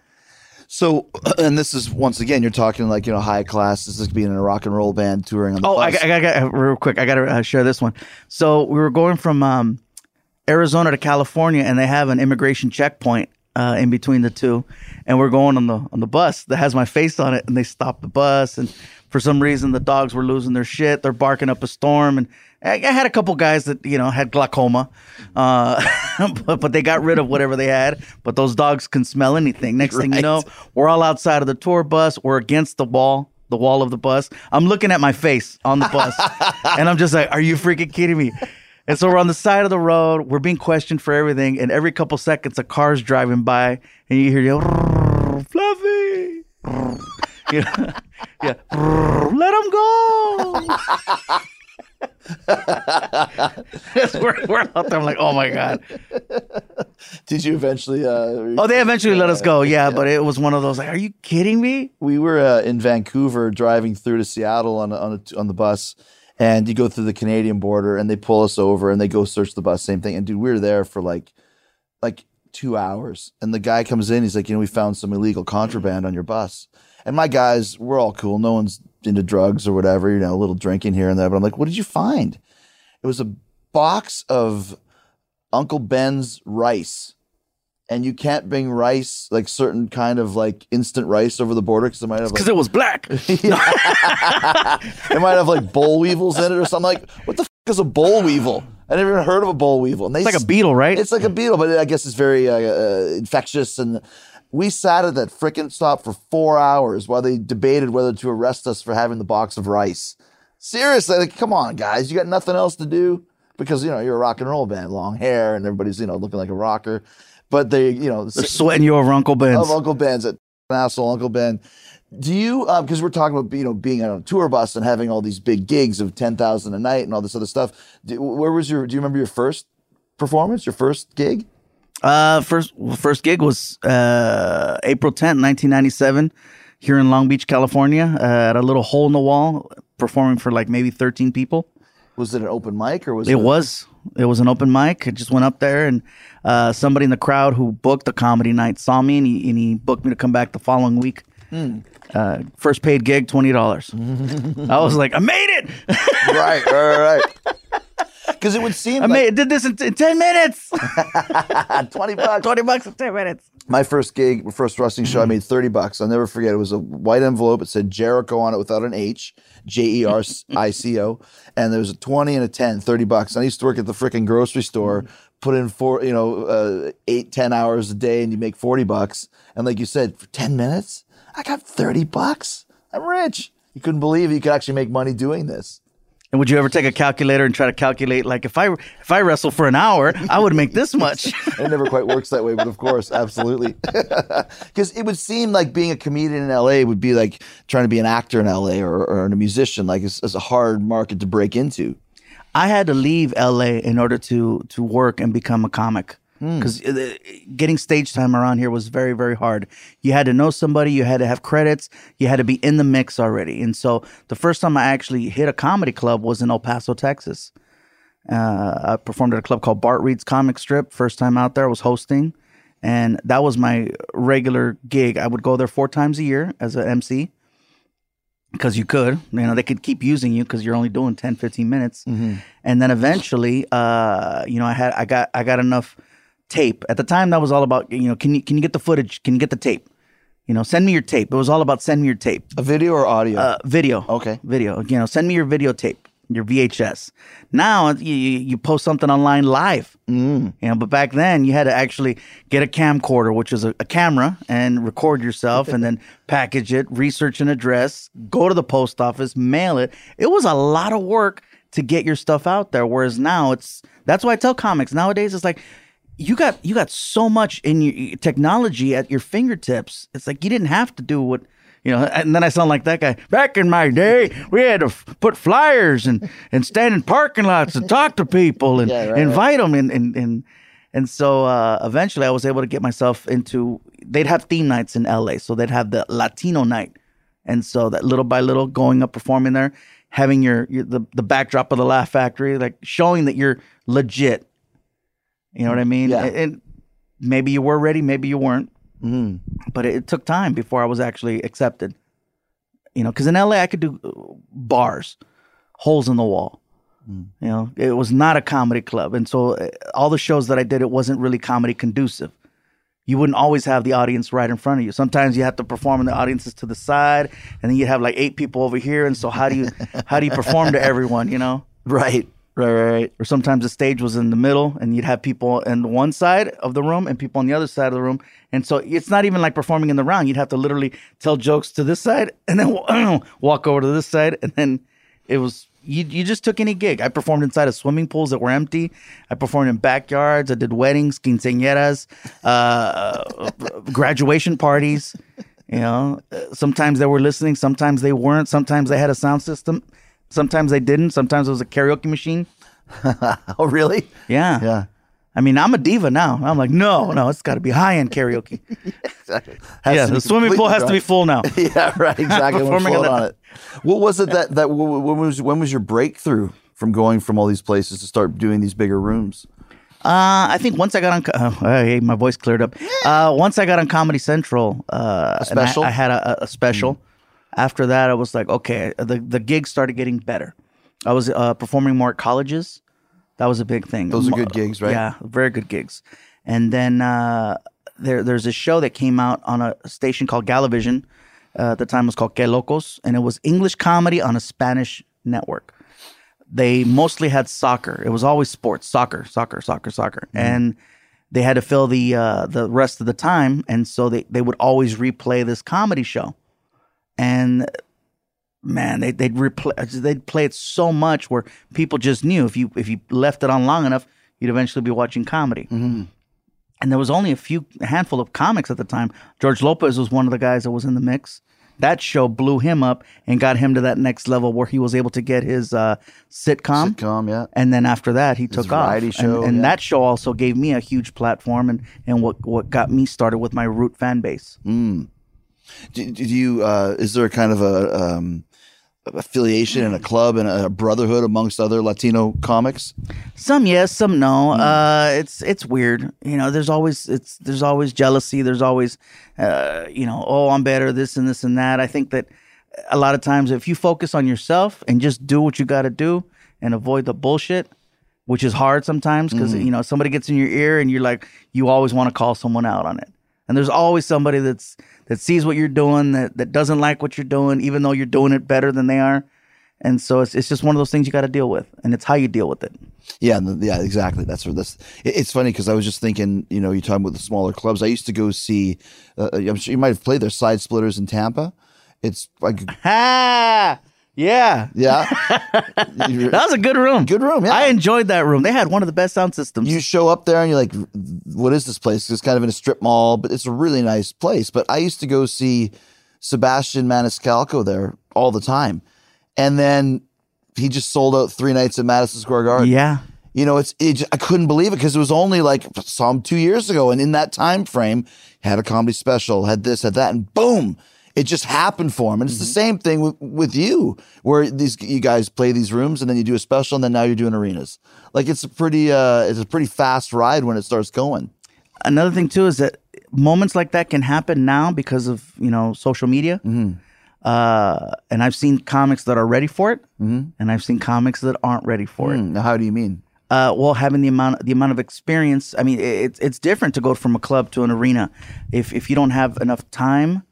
So, and this is once again, you're talking like you know high class. This is being in a rock and roll band touring on the Oh, I. I, I got real quick. I got to uh, share this one. So we were going from um, Arizona to California, and they have an immigration checkpoint uh, in between the two. And we're going on the on the bus that has my face on it, and they stop the bus, and for some reason the dogs were losing their shit. They're barking up a storm, and I, I had a couple guys that you know had glaucoma, uh, but, but they got rid of whatever they had. But those dogs can smell anything. Next thing you know, we're all outside of the tour bus. We're against the wall the wall of the bus. I'm looking at my face on the bus, and I'm just like, "Are you freaking kidding me?" And so we're on the side of the road. We're being questioned for everything, and every couple seconds, a car's driving by, and you hear you, Fluffy. You know, yeah, let him go. we're, we're out there. I'm like, oh my god. Did you eventually? Uh, Oh, they eventually let us go. Yeah, but it was one of those like, are you kidding me? we were uh, in Vancouver driving through to Seattle on a, on a, on the bus, and you go through the Canadian border, and they pull us over, and they go search the bus. Same thing, and dude, we were there for like like two hours, and the guy comes in, he's like, you know, we found some illegal contraband on your bus, and my guys, we're all cool, no one's into drugs or whatever, you know, a little drinking here and there, but I'm like, what did you find? It was a box of Uncle Ben's rice and you can't bring rice, like certain kind of like instant rice over the border because it might have like, Because it was black. it might have like boll weevils in it or something. Like, what the f- is a boll weevil? I never even heard of a boll weevil. And they It's like a beetle, right? It's like a beetle, but I guess it's very uh, uh, infectious. And we sat at that frickin' stop for four hours while they debated whether to arrest us for having the box of rice. Seriously, like, come on, guys, you got nothing else to do because you know you're a rock and roll band, long hair, and everybody's you know looking like a rocker. But they, you know, They're sweating you over Uncle Ben's. of Uncle Ben's at asshole Uncle Ben. Do you uh, because we're talking about you know being on a tour bus and having all these big gigs of ten thousand a night and all this other stuff? Do, where was your? Do you remember your first performance? Your first gig? Uh, first first gig was uh, April tenth, nineteen ninety seven, here in Long Beach, California, uh, at a little hole in the wall, performing for like maybe thirteen people. Was it an open mic or was It it? was it was an open mic. I just went up there, and uh, somebody in the crowd who booked the comedy night saw me, and he and he booked me to come back the following week. Uh, first paid gig, twenty dollars. I was like, I made it! right, right, right. Because it would seem I like made did this in, in ten minutes. twenty bucks. Twenty bucks in ten minutes. My first gig, first wrestling show, I made 30 bucks. I'll never forget. It was a white envelope. It said Jericho on it without an H, J E R I C O. And there was a 20 and a 10, 30 bucks. And I used to work at the freaking grocery store, put in four, you know, uh, eight, 10 hours a day, and you make 40 bucks. And like you said, for 10 minutes, I got 30 bucks. I'm rich. You couldn't believe you could actually make money doing this. And would you ever take a calculator and try to calculate like if I if I wrestle for an hour, I would make this much? it never quite works that way, but of course, absolutely. Because it would seem like being a comedian in LA would be like trying to be an actor in LA or, or a musician. Like it's, it's a hard market to break into. I had to leave LA in order to to work and become a comic because getting stage time around here was very very hard. You had to know somebody, you had to have credits, you had to be in the mix already. And so the first time I actually hit a comedy club was in El Paso, Texas. Uh, I performed at a club called Bart Reed's Comic Strip. First time out there, I was hosting, and that was my regular gig. I would go there four times a year as an MC because you could you know they could keep using you because you're only doing 10 15 minutes and then eventually uh you know i had i got i got enough tape at the time that was all about you know can you can you get the footage can you get the tape you know send me your tape it was all about send me your tape A video or audio? uh, video. Okay. Video. You know, send me your videotape, your VHS. Now you, you post something online live. Mm. You know, but back then you had to actually get a camcorder, which is a, a camera, and record yourself, and then package it, research an address, go to the post office, mail it. It was a lot of work to get your stuff out there. Whereas now it's that's why I tell comics nowadays it's like you got you got so much in your technology at your fingertips. It's like you didn't have to do what you know. And then I sound like that guy. Back in my day, we had to f- put flyers and and stand in parking lots and talk to people and Yeah, right, invite them and and and. And so uh, eventually, I was able to get myself into. They'd have theme nights in LA, so they'd have the Latino night, and so that little by little, going up performing there, having your, your the the backdrop of the Laugh Factory, like showing that you're legit. You know what I mean? Yeah. And, maybe you were ready, maybe you weren't, Mhm. but it, it took time before I was actually accepted. You know, because in LA I could do uh, bars, holes in the wall. You know, it was not a comedy club, and so uh, all the shows that I did, it wasn't really comedy conducive. You wouldn't always have the audience right in front of you. Sometimes you have to perform, and the audience is to the side, and then you have like eight people over here. And so how do you how do you perform to everyone? You know, right, right, right, right. or sometimes the stage was in the middle and you'd have people the one side of the room and people on the other side of the room and so it's not even like performing in the round you'd have to literally tell jokes to this side and then walk over to this side and then it was you you just took any gig. I performed inside of swimming pools that were empty. I performed in backyards. I did weddings, quinceañeras, uh, graduation parties. You know, Uh, sometimes they were listening, sometimes they weren't. Sometimes they had a sound system, sometimes they didn't. Sometimes it was a karaoke machine. Oh, really? Yeah, Yeah. I mean, I'm a diva now. I'm like, no, no, it's got to be high end karaoke. Has yeah, the swimming pool has to be full now. yeah, right. Exactly. Performing on it. What was it that that when was when was your breakthrough from going from all these places to start doing these bigger rooms? Uh, I think once I got on, oh, hey, my voice cleared up. Uh, once I got on Comedy Central, uh, A and I- I, had a, a special. After that, I was like, okay, the the gigs started getting better. I was uh, performing more at colleges. That was a big thing. Those are good gigs, right? Yeah, very good gigs. And then uh, there there's a show that came out on a station called Galavision. Uh, at the time, it was called Que Locos, and it was English comedy on a Spanish network they mostly had soccer. It was always sports, soccer, soccer, soccer, soccer, and they had to fill the uh, the rest of the time, and so they they would always replay this comedy show, and man, they they'd replay they'd play it so much where people just knew if you if you left it on long enough, you'd eventually be watching comedy. And there was only a few a handful of comics at the time. George Lopez was one of the guys that was in the mix. That show blew him up and got him to that next level where he was able to get his uh, sitcom. Sitcom, yeah. And then after that, he took off. variety And- show, and yeah. that show also gave me a huge platform and, and what, what got me started with my root fan base. Do, do you? Uh, is there a kind of a um, affiliation and a club and a brotherhood amongst other Latino comics? Some yes, some no. Uh, it's it's weird. You know, there's always it's there's always jealousy. There's always, uh, you know, oh, I'm better, this and this and that. I think that a lot of times if you focus on yourself and just do what you got to do and avoid the bullshit, which is hard sometimes because you know somebody gets in your ear and you're like you always want to call someone out on it. And there's always somebody that's that sees what you're doing that that doesn't like what you're doing, even though you're doing it better than they are. And so it's it's just one of those things you got to deal with, and it's how you deal with it. Yeah, yeah, exactly. That's what that's. it- It's funny because I was just thinking, you know, you're talking about the smaller clubs. I used to go see. Uh, I'm sure you might have played their side splitters in Tampa. It's like, Ha! Yeah. yeah, That was a good room. Good room, yeah. I enjoyed that room. They had one of the best sound systems. you show up there and you're like, what is this place? It's kind of in a strip mall, but it's a really nice place. But I used to go see Sebastian Maniscalco there all the time, and then he just sold out three nights at Madison Square Garden. yeah. you know, it's it, I couldn't believe it because it was only like saw him two years ago, and in that time frame, had a comedy special, had this, had that, and boom, it just happened for him. And it's the same thing with, with you, where these you guys play these rooms, and then you do a special, and then now you're doing arenas. Like it's a pretty uh, it's a pretty fast ride when it starts going. Another thing too is that moments like that can happen now because of you know social media. Mm-hmm. Uh, and I've seen comics that are ready for it, Mm-hmm. and I've seen comics that aren't ready for it. Hmm, Now, how do you mean? uh, well, having the amount the amount of experience. I mean, it- it's it's different to go from a club to an arena. If if you don't have enough time,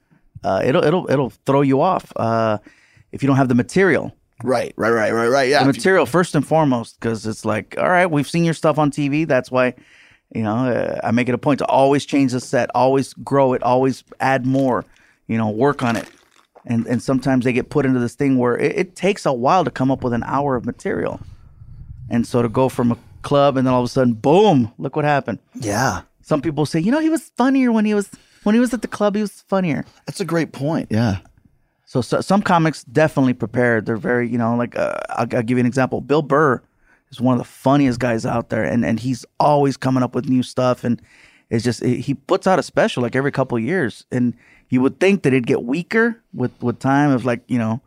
uh, it'll it'll it'll throw you off. Uh, if you don't have the material, Right, right, right, right, right. Yeah, the material first and foremost, because it's like, all right, we've seen your stuff on TV. That's why, you know, uh, I make it a point to always change the set, always grow it, always add more. You know, work on it. And and sometimes they get put into this thing where it, it takes a while to come up with an hour of material. And so to go from a club and then all of a sudden, boom, look what happened. yeah, Some people say, you know, he was funnier when he was when he was at the club. He was funnier. that's a great point. Yeah, So, so some comics definitely prepared. They're very, you know, like uh, I'll, I'll give you an example. Bill Burr is one of the funniest guys out there, and and he's always coming up with new stuff. And it's just he puts out a special like every couple of years, and you would think that it'd get weaker with with time of like you know.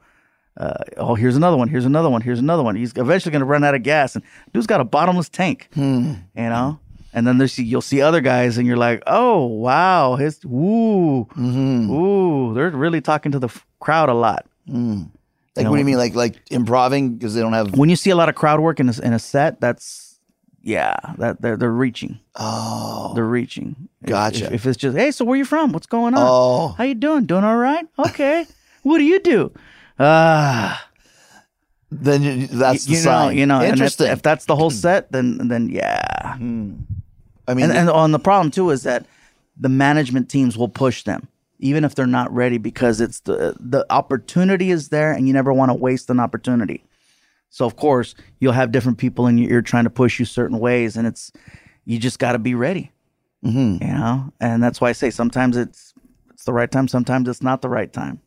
Uh, oh, here's another one. Here's another one. Here's another one. He's eventually going to run out of gas, and dude's got a bottomless tank. You know, and then there's you'll see other guys, and you're like, oh wow, his ooh, mm-hmm. ooh, they're really talking to the f- crowd a lot. Mm. like what do you mean? Like like improving because they don't have. When you see a lot of crowd work in a, in a set, that's yeah, that they're they're reaching. Oh, they're reaching. Gotcha. If, if it's just hey, so where are you from? What's going on? Oh. how you doing? Doing all right? Okay. what do you do? Ah, Then you, that's the you know, you know. and if- interesting. if, that's the whole set, then then yeah. Hmm. I mean, And and on the problem too is that the management teams will push them even if they're not ready because it's the the opportunity is there and you never want to waste an opportunity. So of course you'll have different people in your ear trying to push you certain ways, and it's you just got to be ready. Mm-hmm. You know, and that's why I say sometimes it's it's the right time, sometimes it's not the right time.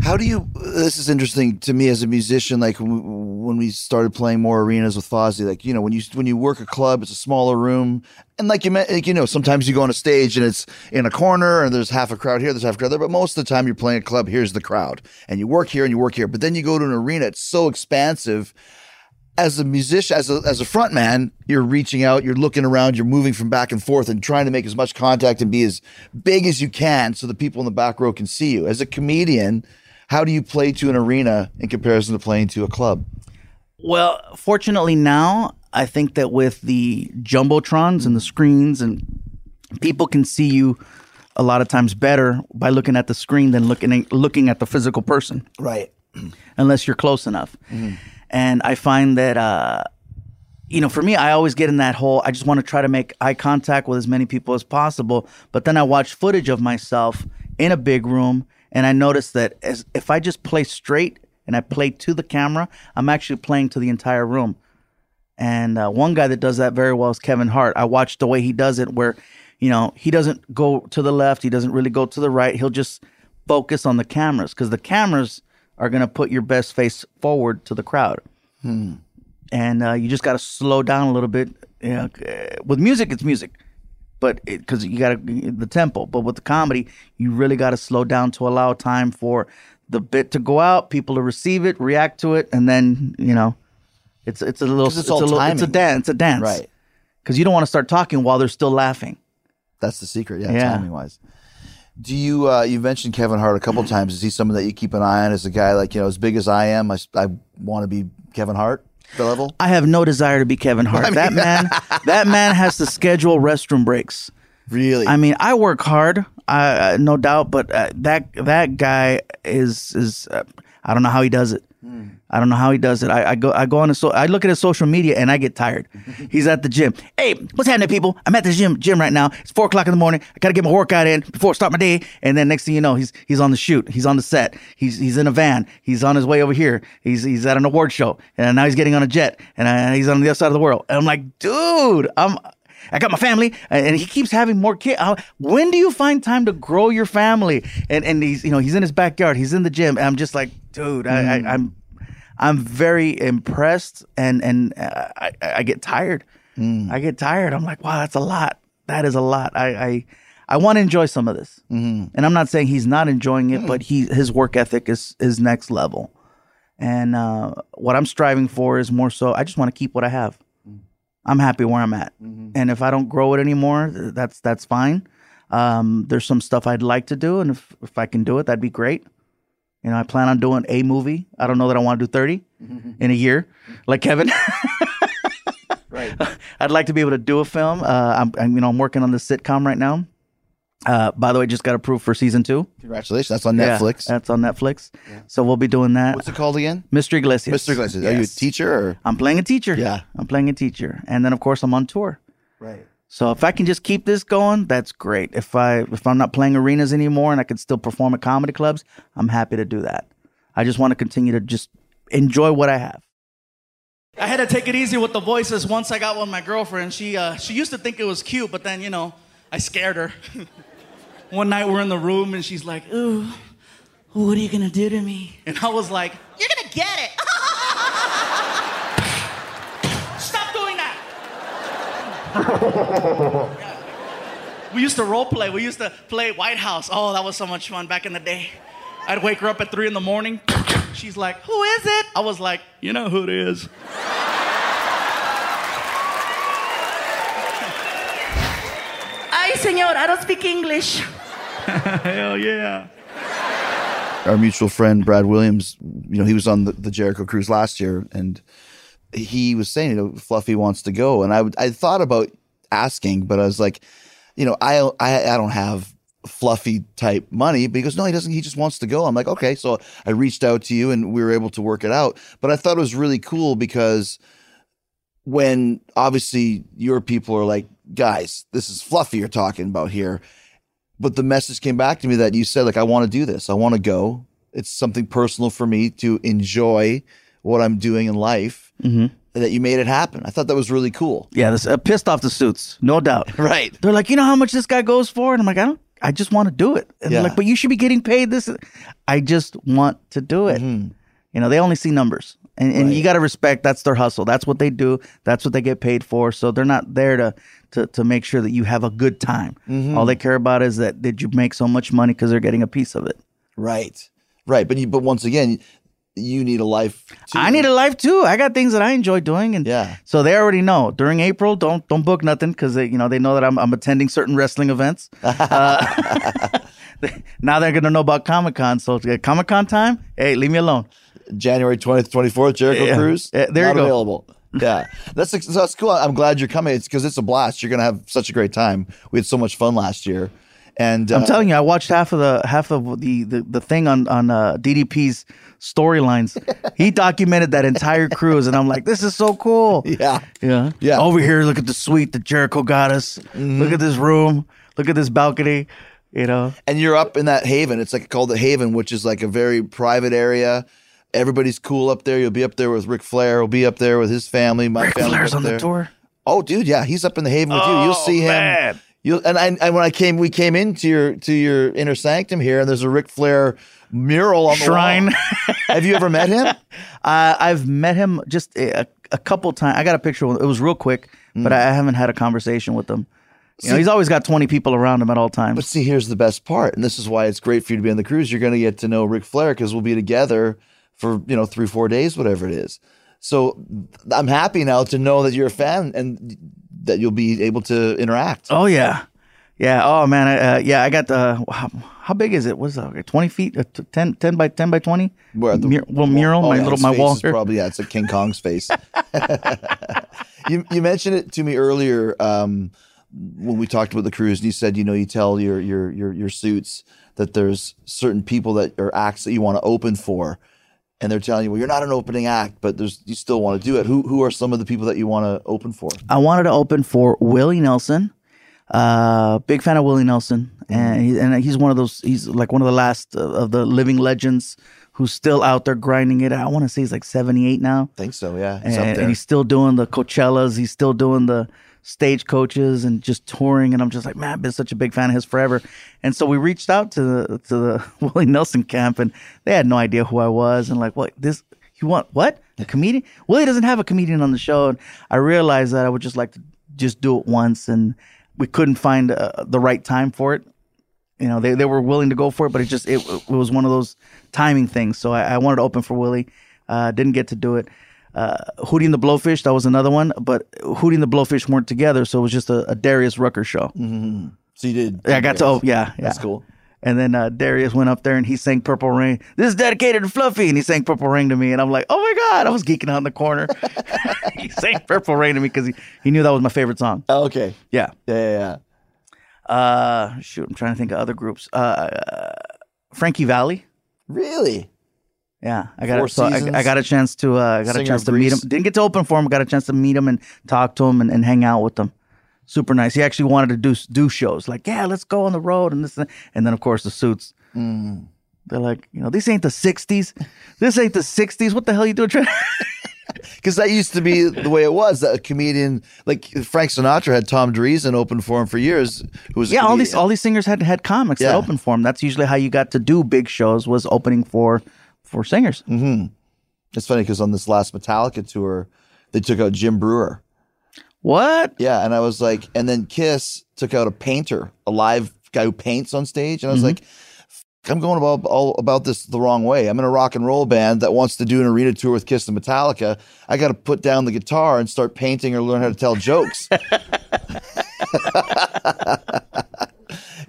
How do you? This is interesting to me as a musician. Like when we started playing more arenas with Fozzy, like you know, when you when you work a club, it's a smaller room, and like you meant, like, you know, sometimes you go on a stage and it's in a corner, and there's half a crowd here, there's half a crowd there, but most of the time you're playing a club. Here's the crowd, and you work here and you work here. But then you go to an arena, it's so expansive. As a musician, as a as a front man, you're reaching out, you're looking around, you're moving from back and forth, and trying to make as much contact and be as big as you can, so the people in the back row can see you. As a comedian how do you play to an arena in comparison to playing to a club? Well, fortunately now, I think that with the jumbotrons and the screens, and people can see you a lot of times better by looking at the screen than looking at, looking at the physical person, Right. unless you're close enough. And I find that. Uh, you know, for me, I always get in that hole. I just want to try to make eye contact with as many people as possible. But then I watch footage of myself in a big room, and I noticed that as if I just play straight and I play to the camera, I'm actually playing to the entire room. And uh, one guy that does that very well is Kevin Hart. I watched the way he does it, where you know he doesn't go to the left, he doesn't really go to the right. He'll just focus on the cameras because the cameras are going to put your best face forward to the crowd and uh, you just got to slow down a little bit. You know, uh, with music, it's music, but because you got the tempo. But with the comedy, you really got to slow down to allow time for the bit to go out, people to receive it, react to it, and then you know, it's it's a little it's it's, a little it's a dance, it's a dance, Right. Because you don't want to start talking while they're still laughing. That's the secret, yeah, Yeah. timing wise. Do you uh, you mentioned Kevin Hart a couple times? Is he someone that you keep an eye on as a guy like you know as big as I am? I, I want to be Kevin Hart the level. I have no desire to be Kevin Hart. that man, that man has to schedule restroom breaks. Really? I mean, I work hard, uh, no doubt, but uh, that that guy is is uh, I don't know how he does it. I don't know how he does it. I, I go I go on his so I look at his social media and I get tired. He's at the gym. Hey, what's happening, people? I'm at the gym gym right now. It's four o'clock in the morning. I gotta get my workout in before I start my day. And then next thing you know, he's he's on the shoot. He's on the set. He's he's in a van. He's on his way over here. He's he's at an award show, and now he's getting on a jet, and uh, he's on the other side of the world. And I'm like, dude, I'm. I got my family, and he keeps having more kids. When do you find time to grow your family? And and he's you know he's in his backyard, he's in the gym. And I'm just like, dude, I, I, I'm I'm very impressed, and and uh, I I get tired. I get tired. I'm like, wow, that's a lot. That is a lot. I I, I want to enjoy some of this, and I'm not saying he's not enjoying it, but he his work ethic is is next level. And uh, what I'm striving for is more so. I just want to keep what I have. I'm happy where I'm at, and if I don't grow it anymore, that's that's fine. Um, there's some stuff I'd like to do, and if if I can do it, that'd be great. You know, I plan on doing a movie. I don't know that I want to do 30 in a year, like Kevin. right. I'd like to be able to do a film. Uh, I'm, I'm, you know, I'm working on the sitcom right now. Uh, by the way, just got approved for season two. Congratulations. That's on Yeah, Netflix. that's on Netflix. So we'll be doing that. What's it called again? Mr. Iglesias. Mr. Iglesias. Are you a Yes. teacher or? I'm playing a teacher. Yeah. I'm playing a teacher, and then of course I'm on tour. Right. So if I can just keep this going, that's great. If I if I'm not playing arenas anymore and I can still perform at comedy clubs, I'm happy to do that. I just want to continue to just enjoy what I have. I had to take it easy with the voices once I got with my girlfriend. She uh, she used to think it was cute, but then you know I scared her. One night we're in the room and she's like, "Ooh, what are you gonna do to me?" And I was like, You're gonna get it. we used to role play. We used to play White House. Oh, that was so much fun back in the day. I'd wake her up at three in the morning. She's like, "Who is it?" I was like, "You know who it is." Ay, señor, I don't speak English. Hell yeah. our mutual friend Brad Williams, you know, he was on the, the Jericho cruise last year, and he was saying, you know, Fluffy wants to go, and I I thought about asking, but I was like, you know, I I, I don't have Fluffy type money because no, he doesn't. He just wants to go. I'm like, okay, so I reached out to you, and we were able to work it out. But I thought it was really cool because when obviously your people are like, guys, this is Fluffy you're talking about here but the message came back to me that you said like i want to do this i want to go it's something personal for me to enjoy what I'm doing in life, Mm-hmm. that you made it happen. I thought that was really cool. Yeah, this uh, pissed off the suits, no doubt. Right. They're like, you know how much this guy goes for, and I'm like, I don't. I just want to do it. And they're Yeah. like, but you should be getting paid this. I just want to do it. Mm-hmm. You know, they only see numbers, and, and you got to respect that's their hustle. That's what they do. That's what they get paid for. So they're not there to to to make sure that you have a good time. Mm-hmm. All they care about is that did you make so much money because they're getting a piece of it. Right. Right. But you, but once again, you need a life. Too. I need a life too. I got things that I enjoy doing, and Yeah. So they already know during April. Don't don't book nothing because they you know they know that I'm I'm attending certain wrestling events. Uh, now they're gonna know about Comic Con. So Comic Con time. Hey, leave me alone. January 20th, 24th, Jericho Yeah. Cruise. Yeah, there you go. available. Yeah, that's that's cool. I'm glad you're coming. It's because it's a blast. You're gonna have such a great time. We had so much fun last year, and uh, I'm telling you, I watched half of the half of the the, the thing on on uh, DDP's storylines. he documented that entire cruise, and I'm like, this is so cool. Yeah, Yeah. Yeah. Over here, look at the suite that Jericho got us. Look at this room. Look at this balcony. You know. and you're up in that haven. It's like called the Haven, which is like a very private area. Everybody's cool up there. You'll be up there with Ric Flair. He'll be up there with his family. My Ric family Flair's on the tour. Oh, dude, yeah, he's up in the Haven with you. You'll Oh, see him. man. You'll and I and when I came, we came into your to your inner sanctum here, and there's a Ric Flair mural on the Shrine. Have you ever met him? Uh, I've met him just a, a couple times. I got a picture. It was real quick, Mm. but I haven't had a conversation with him. You know, he's always got twenty people around him at all times. But see, here's the best part, and this is why it's great for you to be on the cruise. You're going to get to know Ric Flair because we'll be together for you know three, four days, whatever it is. So I'm happy now to know that you're a fan and that you'll be able to interact. oh yeah, yeah. Oh man, uh, yeah. I got the. How, how big is it? What's that? Twenty feet? Uh, 10, 10 by ten by twenty? Where the Mur- little mural, Oh, my yeah, little my wall. probably yeah, it's a King Kong's face. you you mentioned it to me earlier um, when we talked about the cruise, and you said you know you tell your your your your suits that there's certain people that are acts that you want to open for, and they're telling you well you're not an opening act, but there's you still want to do it. Who who are some of the people that you want to open for? I wanted to open for Willie Nelson. Uh, big fan of Willie Nelson, and he, and he's one of those. He's like one of the last of, of the living legends who's still out there grinding it. I want to say he's like seventy eight now, I think so. Yeah, he's and, and he's still doing the Coachellas. He's still doing the Stagecoaches and just touring. And I'm just like, man, I've been such a big fan of his forever. And so we reached out to the to the Willie Nelson camp, and they had no idea who I was, and like, what this. You want what? A comedian? Willie doesn't have a comedian on the show. And I realized that I would just like to just do it once, and we couldn't find uh, the right time for it. You know, they, they were willing to go for it, but it just it, it was one of those timing things. So I, I wanted to open for Willie. Uh, didn't get to do it. Uh, Hootie and the Blowfish, that was another one, but Hootie and the Blowfish weren't together, so it was just a, a Darius Rucker show. so you did. Yeah, I got to, oh, yeah, yeah. That's cool. And then uh, Darius went up there and he sang Purple Rain. This is dedicated to Fluffy. And he sang Purple Rain to me. And I'm like, oh my God. I was geeking out in the corner. he sang Purple Rain to me because he, he knew that was my favorite song. Oh, okay. Yeah. Yeah, yeah, yeah. Uh, shoot, I'm trying to think of other groups. Uh, Frankie Valli. Really? Yeah, I got Four a, so I. I got a chance to uh, I got a chance to meet him. Didn't get to open for him. Got a chance to meet him and talk to him and, and hang out with him. Super nice. He actually wanted to do do shows. Like, yeah, let's go on the road and this and, and then of course the suits. Mm. They're like, you know, this ain't the '60s. This ain't the '60s. What the hell you doing? Because that used to be the way it was. That a comedian like Frank Sinatra had Tom Dreesen open for him for years. Who was a yeah, all these all these singers had had comics that Yeah. opened for him. That's usually how you got to do big shows was opening for for singers. Mm. It's funny because on this last Metallica tour, they took out Jim Breuer. What? Yeah, and I was like, and then Kiss took out a painter, a live guy who paints on stage, and I was like. I'm going about all about this the wrong way. I'm in a rock and roll band that wants to do an arena tour with Kiss and Metallica. I got to put down the guitar and start painting or learn how to tell jokes.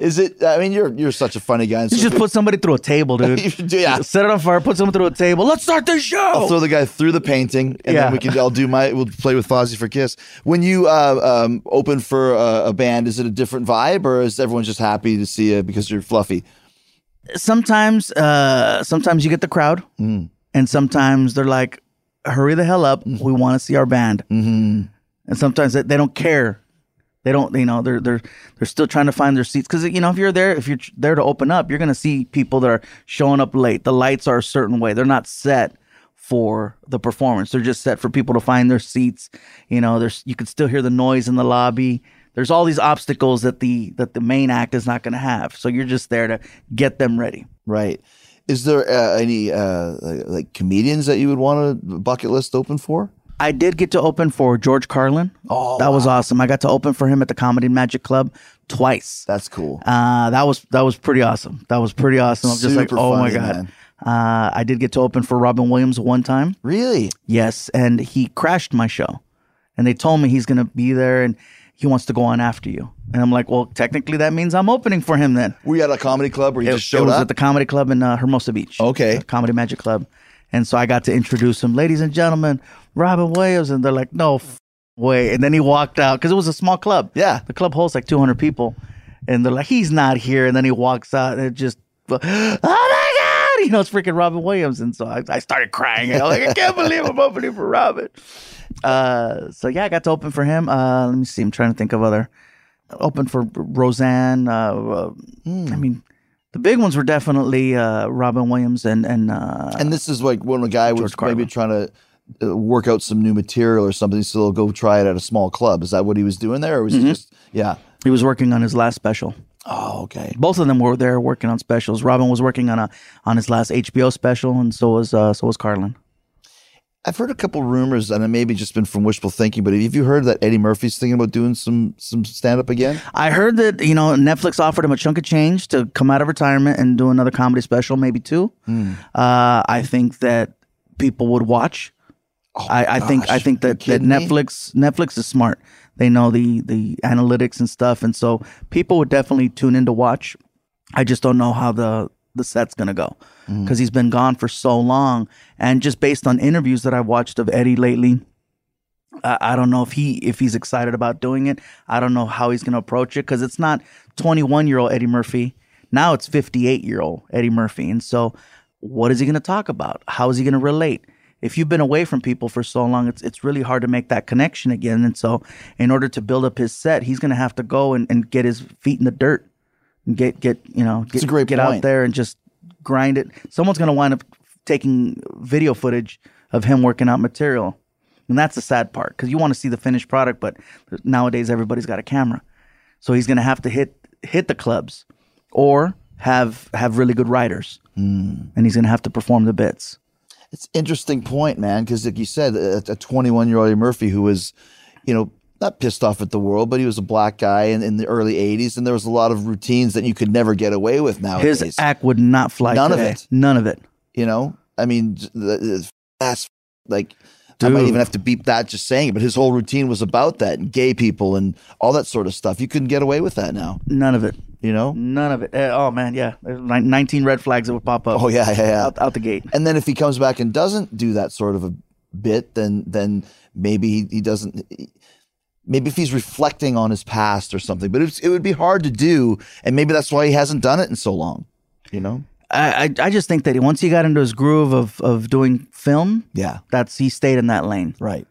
Is it? I mean, you're you're such a funny guy. You so just put somebody through a table, dude. Do- yeah. Set it on fire. Put someone through a table. Let's start the show. I'll throw the guy through the painting, and Yeah. then we can. I'll do my. We'll play with Fozzy for Kiss. When you uh, um, open for a, a band, is it a different vibe, or is everyone just happy to see you because you're fluffy? sometimes uh sometimes you get the crowd Mm. and sometimes they're like hurry the hell up we want to see our band mm-hmm. and sometimes they, they don't care they don't you know they're they're they're still trying to find their seats because you know if you're there if you're there to open up you're gonna see people that are showing up late the lights are a certain way they're not set for the performance. They're just set for people to find their seats. You know, there's you can still hear the noise in the lobby. There's all these obstacles that the that the main act is not to have. So you're just there to get them ready. Right. Is there uh, any uh, like comedians that you would want a bucket list open for? I did get to open for George Carlin. Oh, that was awesome. I got to open for him at the Comedy Magic Club twice. That's cool. Uh, that was that was pretty awesome. That was pretty awesome. I'm just like, Super oh my funny, god. man. Uh, I did get to open for Robin Williams one time. Really? Yes, and he crashed my show, and they told me he's gonna be there and he wants to go on after you. And I'm like, well, technically that means I'm opening for him then. Were you at a comedy club where you It, just it showed was up? at the Comedy Club in uh, Hermosa Beach. Okay. The Comedy Magic Club, and so I got to introduce him, ladies and gentlemen, Robin Williams, and they're like, no f- way. And then he walked out because it was a small club. Yeah. the club holds like 200 people, and they're like, he's not here. And then he walks out, and it just, oh my god, you know, it's freaking Robin Williams. And so I, I started crying. I'm like, I can't believe I'm opening for Robin. Uh, so yeah, I got to open for him. Uh, let me see. I'm trying to think of other. Open for Roseanne. Uh, uh, I mean, the big ones were definitely uh, Robin Williams and and uh, and this is like when a guy was Carlin. maybe trying to uh, work out some new material or something, so he'll go try it at a small club. Is that what he was doing there, or was Mm-hmm. he just yeah? he was working on his last special. Oh, okay. Both of them were there working on specials. Robin was working on a on his last HBO special, and so was uh, so was Carlin. I've heard a couple rumors, and it maybe just been from wishful thinking. But have you heard that Eddie Murphy's thinking about doing some some stand up again? I heard that you know Netflix offered him a chunk of change to come out of retirement and do another comedy special, maybe two. Hmm. Uh, I think that people would watch. I, I think I Oh think that, that kidding me? Netflix Netflix is smart. They know the the analytics and stuff, and so people would definitely tune in to watch. I just don't know how the the set's gonna go Mm. because he's been gone for so long, and just based on interviews that I've watched of Eddie lately, I, I don't know if he if he's excited about doing it. I don't know how he's going to approach it because it's not 21 year old Eddie Murphy. Now it's 58 year old Eddie Murphy, and so what is he going to talk about? How is he going to relate? If you've been away from people for so long, it's it's really hard to make that connection again. And so, in order to build up his set, he's going to have to go and, and get his feet in the dirt get get you know get, get out there and just grind it. Someone's going to wind up taking video footage of him working out material. And that's the sad part because you want to see the finished product, but nowadays everybody's got a camera, so he's gonna have to hit hit the clubs, or have have really good writers, Hmm. and he's gonna have to perform the bits. It's an interesting point, man, because like you said, a 21 year old Murphy who was, you know, not pissed off at the world, but he was a black guy in, in the early 80s, and there was a lot of routines that you could never get away with nowadays. His act would not fly. None of it. None of it. you know, I mean, j- the, the, that's like. I might even have to beep that just saying it, but his whole routine was about that and gay people and all that sort of stuff. You couldn't get away with that now, None of it. you know? None of it. Eh, Oh man, yeah. There's 19 red flags that would pop up. Oh, yeah, yeah, yeah. Out, out the gate. And then if he comes back and doesn't do that sort of a bit, then then maybe he, he doesn't. Maybe if he's reflecting on his past or something, but it would be hard to do, and maybe that's why he hasn't done it in so long. You know? I, I just think that once he got into his groove of of doing film, Yeah. that's he stayed in that lane. Right.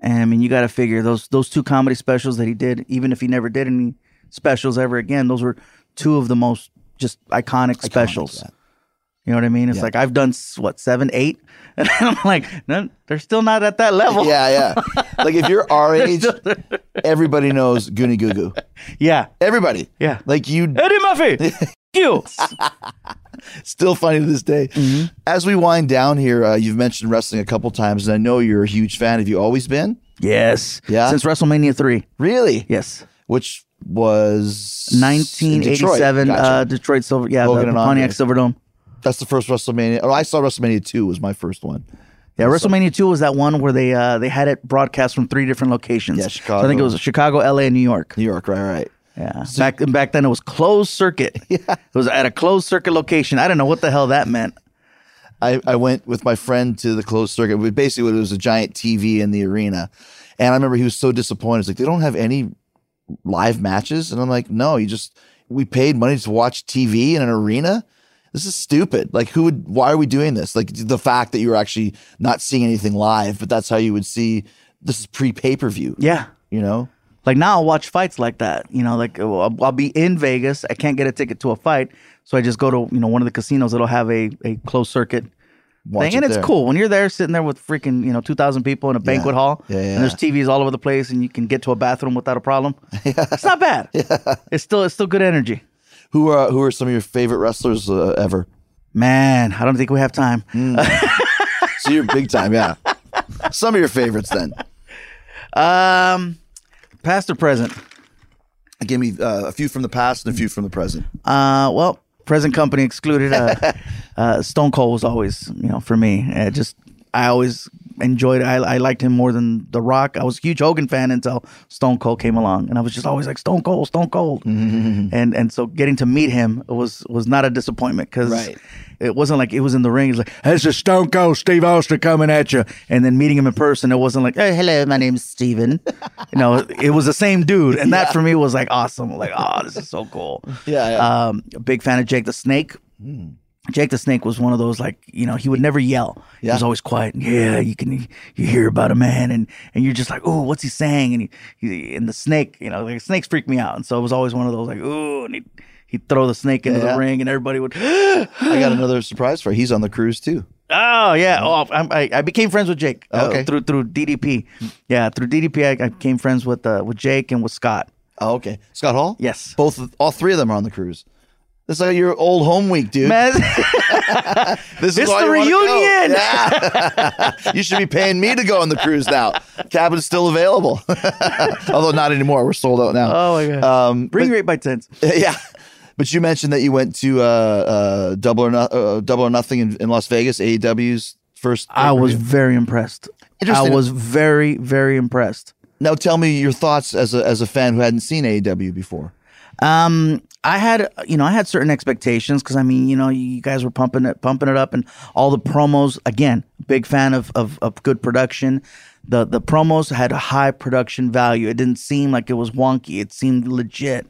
And I mean, you got to figure those those two comedy specials that he did, even if he never did any specials ever again, those were two of the most just iconic, specials. yeah. You know what I mean? It's Yeah. like I've done what seven, eight, and I'm like, no, they're still not at that level. Yeah, yeah. like if you're our age, everybody knows Goonie Goo Goo. yeah. Everybody. Yeah. Like you Eddie Murphy, you. still funny to this day. As we wind down here, uh, you've mentioned wrestling a couple times, and I know you're a huge fan. Have you always been? yes. Yeah? Since WrestleMania three. Really? Yes. Which was 1987, Detroit. Gotcha. uh, Detroit Silver. Yeah, Hogan the, the Pontiac Silverdome. That's the first WrestleMania. Oh, I saw WrestleMania 2 was my first one. Yeah, WrestleMania two was that one where they uh, they had it broadcast from three different locations. Yeah, So I think it was Chicago, L.A., and New York. New York, right, right. Yeah, back back then it was closed circuit. Yeah, it was at a closed circuit location. I don't know what the hell that meant. I, I went with my friend to the closed circuit. We- Basically, it was a giant TV in the arena. And I remember he was so disappointed. He's like, they don't have any live matches? And I'm like, no, you just, we paid money to watch TV in an arena. This is stupid. Like, who would, why are we doing this? Like, the fact that you're actually not seeing anything live, but that's how you would see this is pre pay per view, Yeah, you know? like now I'll watch fights like that. You know, like I'll, I'll be in Vegas. I can't get a ticket to a fight, so I just go to you know one of the casinos that'll have a a closed circuit Watch thing, and it it's there. cool when you're there sitting there with freaking you know two thousand people in a banquet hall, Yeah, yeah. and there's TVs all over the place, and you can get to a bathroom without a problem. It's not bad. It's still it's still good energy. Who are who are some of your favorite wrestlers uh, ever? Man, I don't think we have time. So you're big time, yeah. Some of your favorites then. Um, past or present? Give me uh, a few from the past and a few from the present. Uh, well, present company excluded. Uh, uh, Stone Cold was always, you know, for me. Uh, just I always enjoyed. I, I liked him more than The Rock. I was a huge Hogan fan until Stone Cold came along, and I was just always like Stone Cold, Stone Cold. And and so getting to meet him was was not a disappointment because Right. it wasn't like it was in the ring. It's like this is Stone Cold Steve Austin coming at you, and then meeting him in person, it wasn't like, hey, hello, my name's Steven. you know, it was the same dude, and that for me was like awesome. Like, oh, this is so cool. Yeah, yeah. Um, big fan of Jake the Snake. Jake the Snake was one of those like you know he would never yell. He was always quiet. Yeah, you can you hear about a man and and you're just like oh what's he saying and he, he and the snake you know like snakes freak me out and so it was always one of those like oh and he he'd throw the snake into Yeah. the ring and everybody would I got another surprise for you. He's on the cruise too. oh yeah oh I'm, I I became friends with Jake uh, Okay. through through DDP yeah through DDP I, I became friends with uh, with Jake and with Scott Oh, okay. Scott Hall? Yes. Both all three of them are on the cruise. This is like your old home week, dude. man this it's why the you reunion! Yeah. you should be paying me to go on the cruise now. Cabin's still available. Although not anymore. We're sold out now. oh my god Um, bring but- rate by tens yeah. But you mentioned that you went to uh, uh, Double or no, uh, Double or Nothing in, in Las Vegas, AEW's first. I was very impressed. I was very, very impressed. Now tell me your thoughts as a as a fan who hadn't seen AEW before. Um, I had, you know, I had certain expectations because I mean, you know, you guys were pumping it, pumping it up, and all the promos. Again, big fan of of, of good production. The the promos had a high production value. It didn't seem like it was wonky. It seemed legit.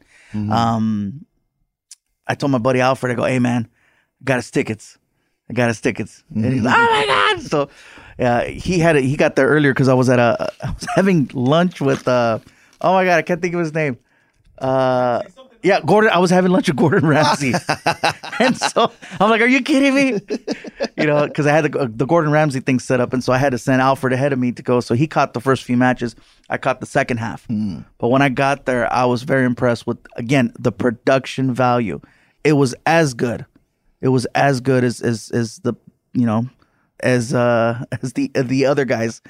Um, I told my buddy Alfred, I go, "Hey man, I got his tickets. I got his tickets." And he's like, "Oh my god!" So, yeah, he had it. He got there earlier because I was at a. I was having lunch with. uh Oh my god, I can't think of his name. Uh, yeah, Gordon. I was having lunch with Gordon Ramsay, and so I'm like, "Are you kidding me?" You know, because I had the, the Gordon Ramsay thing set up, and so I had to send Alfred ahead of me to go. So he caught the first few matches. I caught the second half. But when I got there, I was very impressed with again the production value. It was as good. It was as good as as as the you know as uh as the the other guys.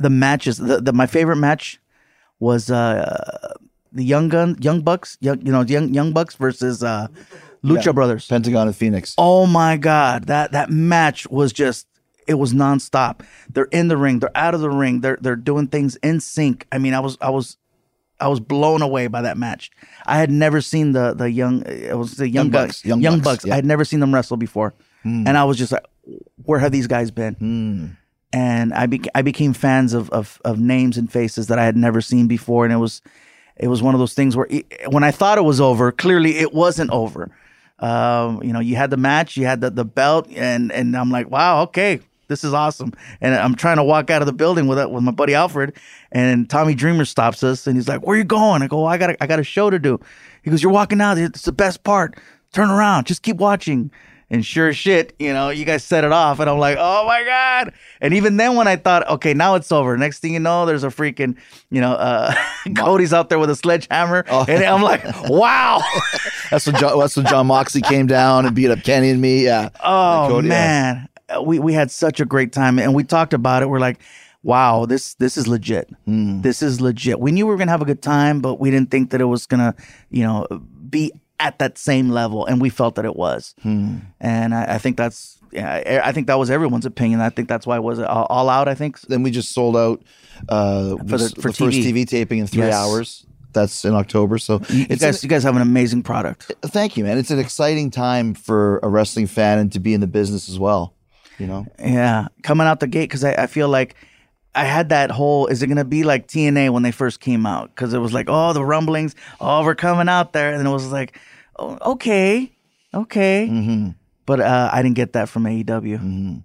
The matches. The, the my favorite match was uh the young gun young bucks young you know young young bucks versus uh lucha brothers. Pentagon and Phoenix. oh my god that that match was just it was nonstop. They're in the ring they're out of the ring they're they're doing things in sync. I mean i was i was i was blown away by that match. I had never seen the the young it was the young, Young bucks Young young Bucks, bucks, yeah. i had never seen them wrestle before. And i was just like where have these guys been? And I bec I became fans of, of of names and faces that I had never seen before, and it was it was one of those things where it, when I thought it was over, clearly it wasn't over. Um, you know, you had the match, you had the, the belt, and and I'm like, wow, okay, this is awesome. And I'm trying to walk out of the building with with my buddy Alfred, and Tommy Dreamer stops us, and he's like, "Where you going?" I go, "I got I got a show to do." He goes, "You're walking out. It's the best part. Turn around. Just keep watching." And sure shit, you know, you guys set it off, and I'm like, oh my god! And even then, when I thought, okay, now it's over. Next thing you know, there's a freaking, you know, uh, Cody's out there with a sledgehammer, Oh. and I'm like, wow! That's when John, that's when Jon Moxley came down and beat up Kenny and me. Yeah. Oh Cody, yeah. man, we we had such a great time, and we talked about it. We're like, wow, this this is legit. This is legit. We knew we were gonna have a good time, but we didn't think that it was gonna, you know, be at that same level, and we felt that it was. And I, I think that's. Yeah, I think that was everyone's opinion. I think that's why it was all, out. I think Then we just sold out uh, For the- the, for first TV. TV taping in three Yes. hours. That's in October. So you it's guys, you guys have an amazing product. thank you, man. It's an exciting time for a wrestling fan and to be in the business as well. You know, Yeah, coming out the gate because I, I feel like I had that whole. Is it gonna be like TNA when they first came out? Because it was like, oh, the rumblings, oh, we're coming out there, and it was like, oh, okay, okay. But uh, I didn't get that from AEW.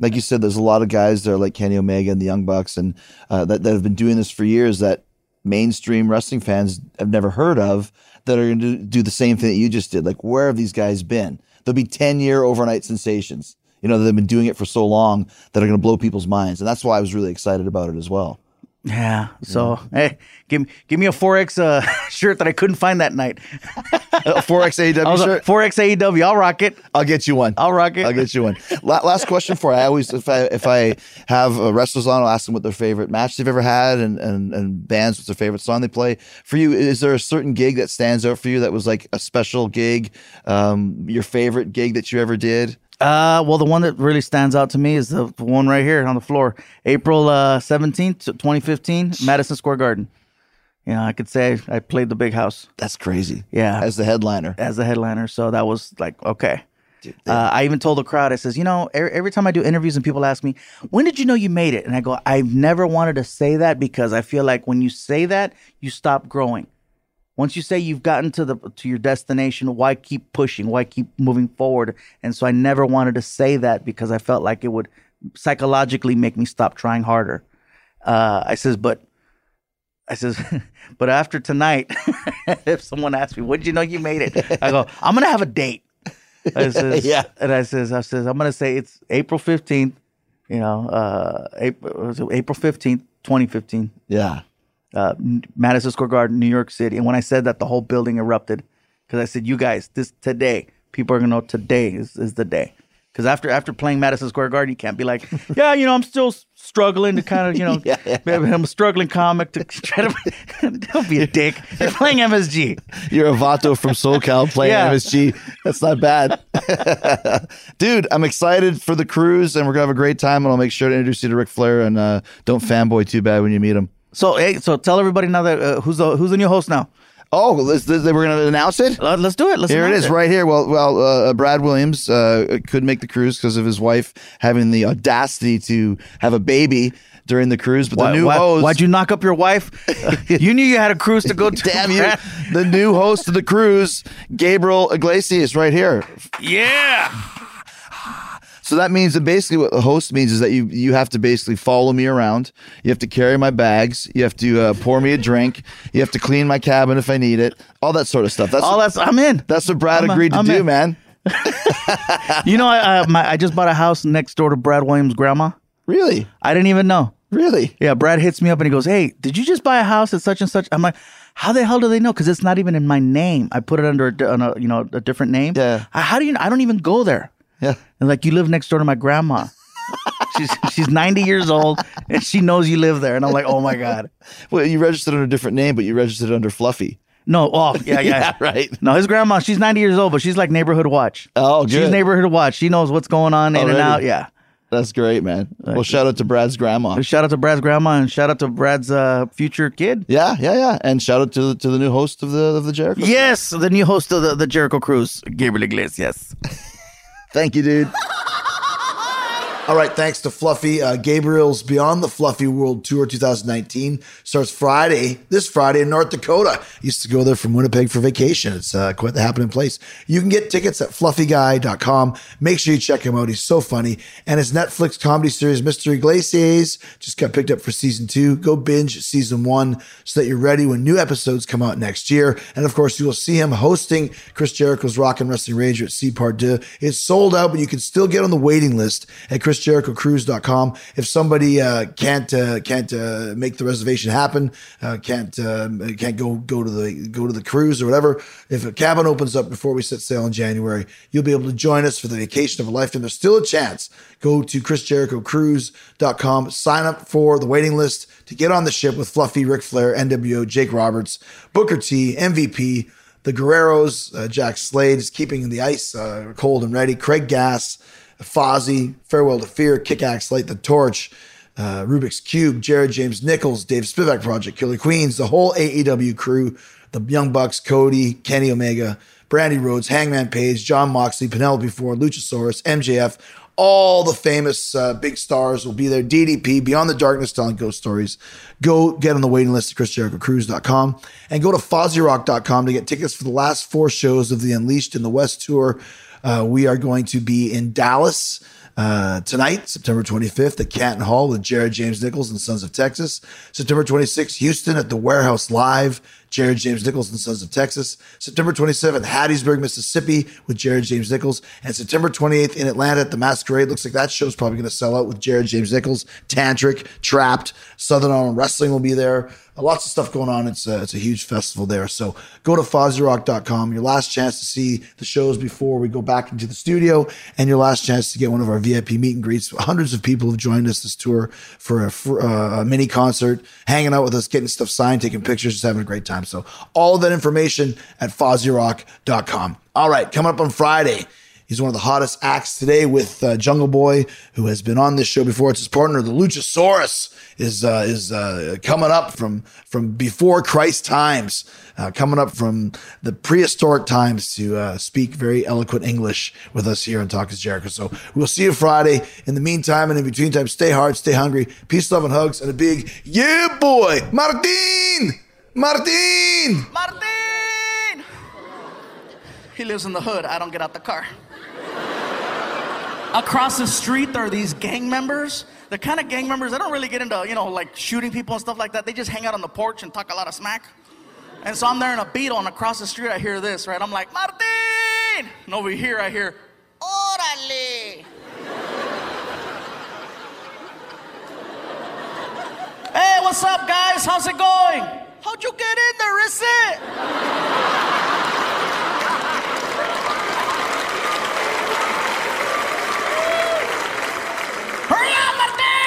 like you said, there's a lot of guys there like Kenny Omega and the Young Bucks, and uh, that that have been doing this for years. That mainstream wrestling fans have never heard of. That are going to do the same thing that you just did. Like, where have these guys been? They'll be ten year overnight sensations. You know, they've been doing it for so long that are going to blow people's minds, and that's why I was really excited about it as well. Yeah. So hey, give me give me a four X uh, shirt that I couldn't find that night. Four X I AEW shirt. four X AEW. I'll rock it. I'll get you one. I'll rock it. I'll get you one. La- last question for you. I always, if I if I have uh, wrestlers on, I'll ask them what their favorite match they've ever had, and and and bands what's their favorite song they play. For you, is there a certain gig that stands out for you that was like a special gig, um, your favorite gig that you ever did? Uh, well, the one that really stands out to me is the one right here on the floor, April uh, seventeenth, twenty fifteen, Madison Square Garden. You know, I could say I played the big house That's crazy. Yeah. as the headliner. as the headliner, so that was like okay. Uh, I even told the crowd, I says, you know, every, every time I do interviews and people ask me, when did you know you made it? And I go, I've never wanted to say that because I feel like when you say that, you stop growing. Once you say you've gotten to the to your destination, why keep pushing? Why keep moving forward? And so I never wanted to say that because I felt like it would psychologically make me stop trying harder. Uh, I says, but I says, but after tonight, if someone asks me, what did you know you made it? I go, I'm gonna have a date. I says, Yeah. And I says, I says, I'm gonna say it's April 15th. You know, uh, April, April 15th, 2015 Yeah, uh, Madison Square Garden, New York City. And when I said that, the whole building erupted because I said, "You guys, this today, people are gonna know today is, is the day." Because after after playing Madison Square Garden, you can't be like, "Yeah, you know, I'm still struggling to kind of, you know, Yeah, yeah. I'm a struggling comic to try to." don't be a dick. You're playing MSG. you're a Vato from SoCal playing Yeah. MSG. That's not bad, dude. I'm excited for the cruise, and we're gonna have a great time. And I'll make sure to introduce you to Ric Flair, and uh, don't fanboy too bad when you meet him. So, hey, so tell everybody now that uh, who's the who's the new host now. Oh, let's, let's- we're gonna announce it. Uh, let's do it. Let's Here it right here. Well, well, uh, Brad Williams uh, could make the cruise because of his wife having the audacity to have a baby during the cruise. But Why, the new host why'd you knock up your wife? you knew you had a cruise to go to. damn you, the new host of the cruise, Gabriel Iglesias, right here. Yeah. So that means that basically what the host means is that you you have to basically follow me around. You have to carry my bags. You have to uh, pour me a drink. You have to clean my cabin if I need it. All that sort of stuff. That's All that's I'm in. that's what Brad I'm a- agreed to I'm do, in. man. You know, I uh, my, I just bought a house next door to Brad Williams' grandma. Really, I didn't even know. really. Yeah, Brad hits me up and he goes, "Hey, did you just buy a house at such and such?" I'm like, "How the hell do they know? Because it's not even in my name. I put it under a, a you know a different name. Yeah. How do you? I don't even go there. Yeah. And like, you live next door to my grandma. she's she's 90 years old and she knows you live there. And I'm like, oh my god. Well, you registered under a different name, but you registered under Fluffy. No, oh yeah, yeah, Yeah, right. No, his grandma, she's 90 years old, but she's like neighborhood watch. Oh, good. She's neighborhood watch. She knows what's going on in and out. Yeah. That's great, man. Well, shout out to Brad's grandma. Shout out to Brad's grandma and shout out to Brad's uh, future kid. Yeah, yeah, yeah. And shout out to to the new host of the of the Jericho. Yes, the new host of the, the Jericho Cruise, Gabriel Iglesias. Thank you, dude. All right, thanks to Fluffy. Uh, Gabriel's Beyond the Fluffy World Tour 2019 starts Friday, this Friday in North Dakota. Used to go there from Winnipeg for vacation. It's uh, quite the happening place. You can get tickets at fluffyguy.com. Make sure you check him out. He's so funny. And his Netflix comedy series, Mr. Iglesias, just got picked up for season two. Go binge season one so that you're ready when new episodes come out next year. And of course, you will see him hosting Chris Jericho's Rock and Wrestling Rager at Sea Part Deux. It's sold out, but you can still get on the waiting list at chrisjerichocruise.com. If somebody uh, can't uh, can't uh, make the reservation happen, uh, can't uh, can't go go to the go to the cruise or whatever, if a cabin opens up before we set sail in January, you'll be able to join us for the vacation of a lifetime. There's still a chance. Go to chrisjerichocruise.com, sign up for the waiting list to get on the ship with Fluffy, Ric Flair, NWO, Jake Roberts, Booker T, MVP, the Guerreros, uh, Jack Slade is keeping the ice uh, cold and ready. Craig Gass, Fozzy, Farewell to Fear, Kickaxe, Light the Torch, uh, Rubik's Cube, Jared James Nichols, Dave Spivak Project, Killer Queens, the whole AEW crew, the Young Bucks, Cody, Kenny Omega, Brandi Rhodes, Hangman Page, Jon Moxley, Penelope Ford, Luchasaurus, MJF. All the famous uh, big stars will be there. DDP, Beyond the Darkness, telling ghost stories. Go get on the waiting list at ChrisJerichoCruise.com and go to FozzyRock.com to get tickets for the last four shows of the Unleashed in the West tour. Uh, we are going to be in Dallas Uh, tonight, September 25th at Canton Hall with Jared James Nichols and Sons of Texas. September 26th, Houston at the Warehouse Live, Jared James Nichols and Sons of Texas. September 27th, Hattiesburg, Mississippi with Jared James Nichols. And September 28th in Atlanta at the Masquerade. Looks like that show's probably going to sell out with Jared James Nichols, Tantric, Trapped, Southern Arm Wrestling will be there. Lots of stuff going on. It's a, it's a huge festival there. So go to FozzyRock.com. Your last chance to see the shows before we go back into the studio, and your last chance to get one of our VIP meet and greets. Hundreds of people have joined us this tour for a, for uh, a mini concert, hanging out with us, getting stuff signed, taking pictures, just having a great time. So all that information at FozzyRock.com. All right, coming up on Friday. He's one of the hottest acts today with uh, Jungle Boy, who has been on this show before. It's his partner, the Luchasaurus, is uh, is uh, coming up from from before Christ times, uh, coming up from the prehistoric times to uh, speak very eloquent English with us here on Talk is Jericho. So we'll see you Friday. In the meantime and in between time, stay hard, stay hungry, peace, love, and hugs, and a big yeah, boy, Martin, Martin. Martin! He lives in the hood. I don't get out the car. Across the street, there are these gang members. The kind of gang members, they don't really get into, you know, like shooting people and stuff like that. They just hang out on the porch and talk a lot of smack. And so I'm there in a Beetle, and across the street, I hear this, right? I'm like, Martin! And over here, I hear, Orale! hey, what's up, guys? How's it going? How'd you get in there, is it? Hurry up, Martin!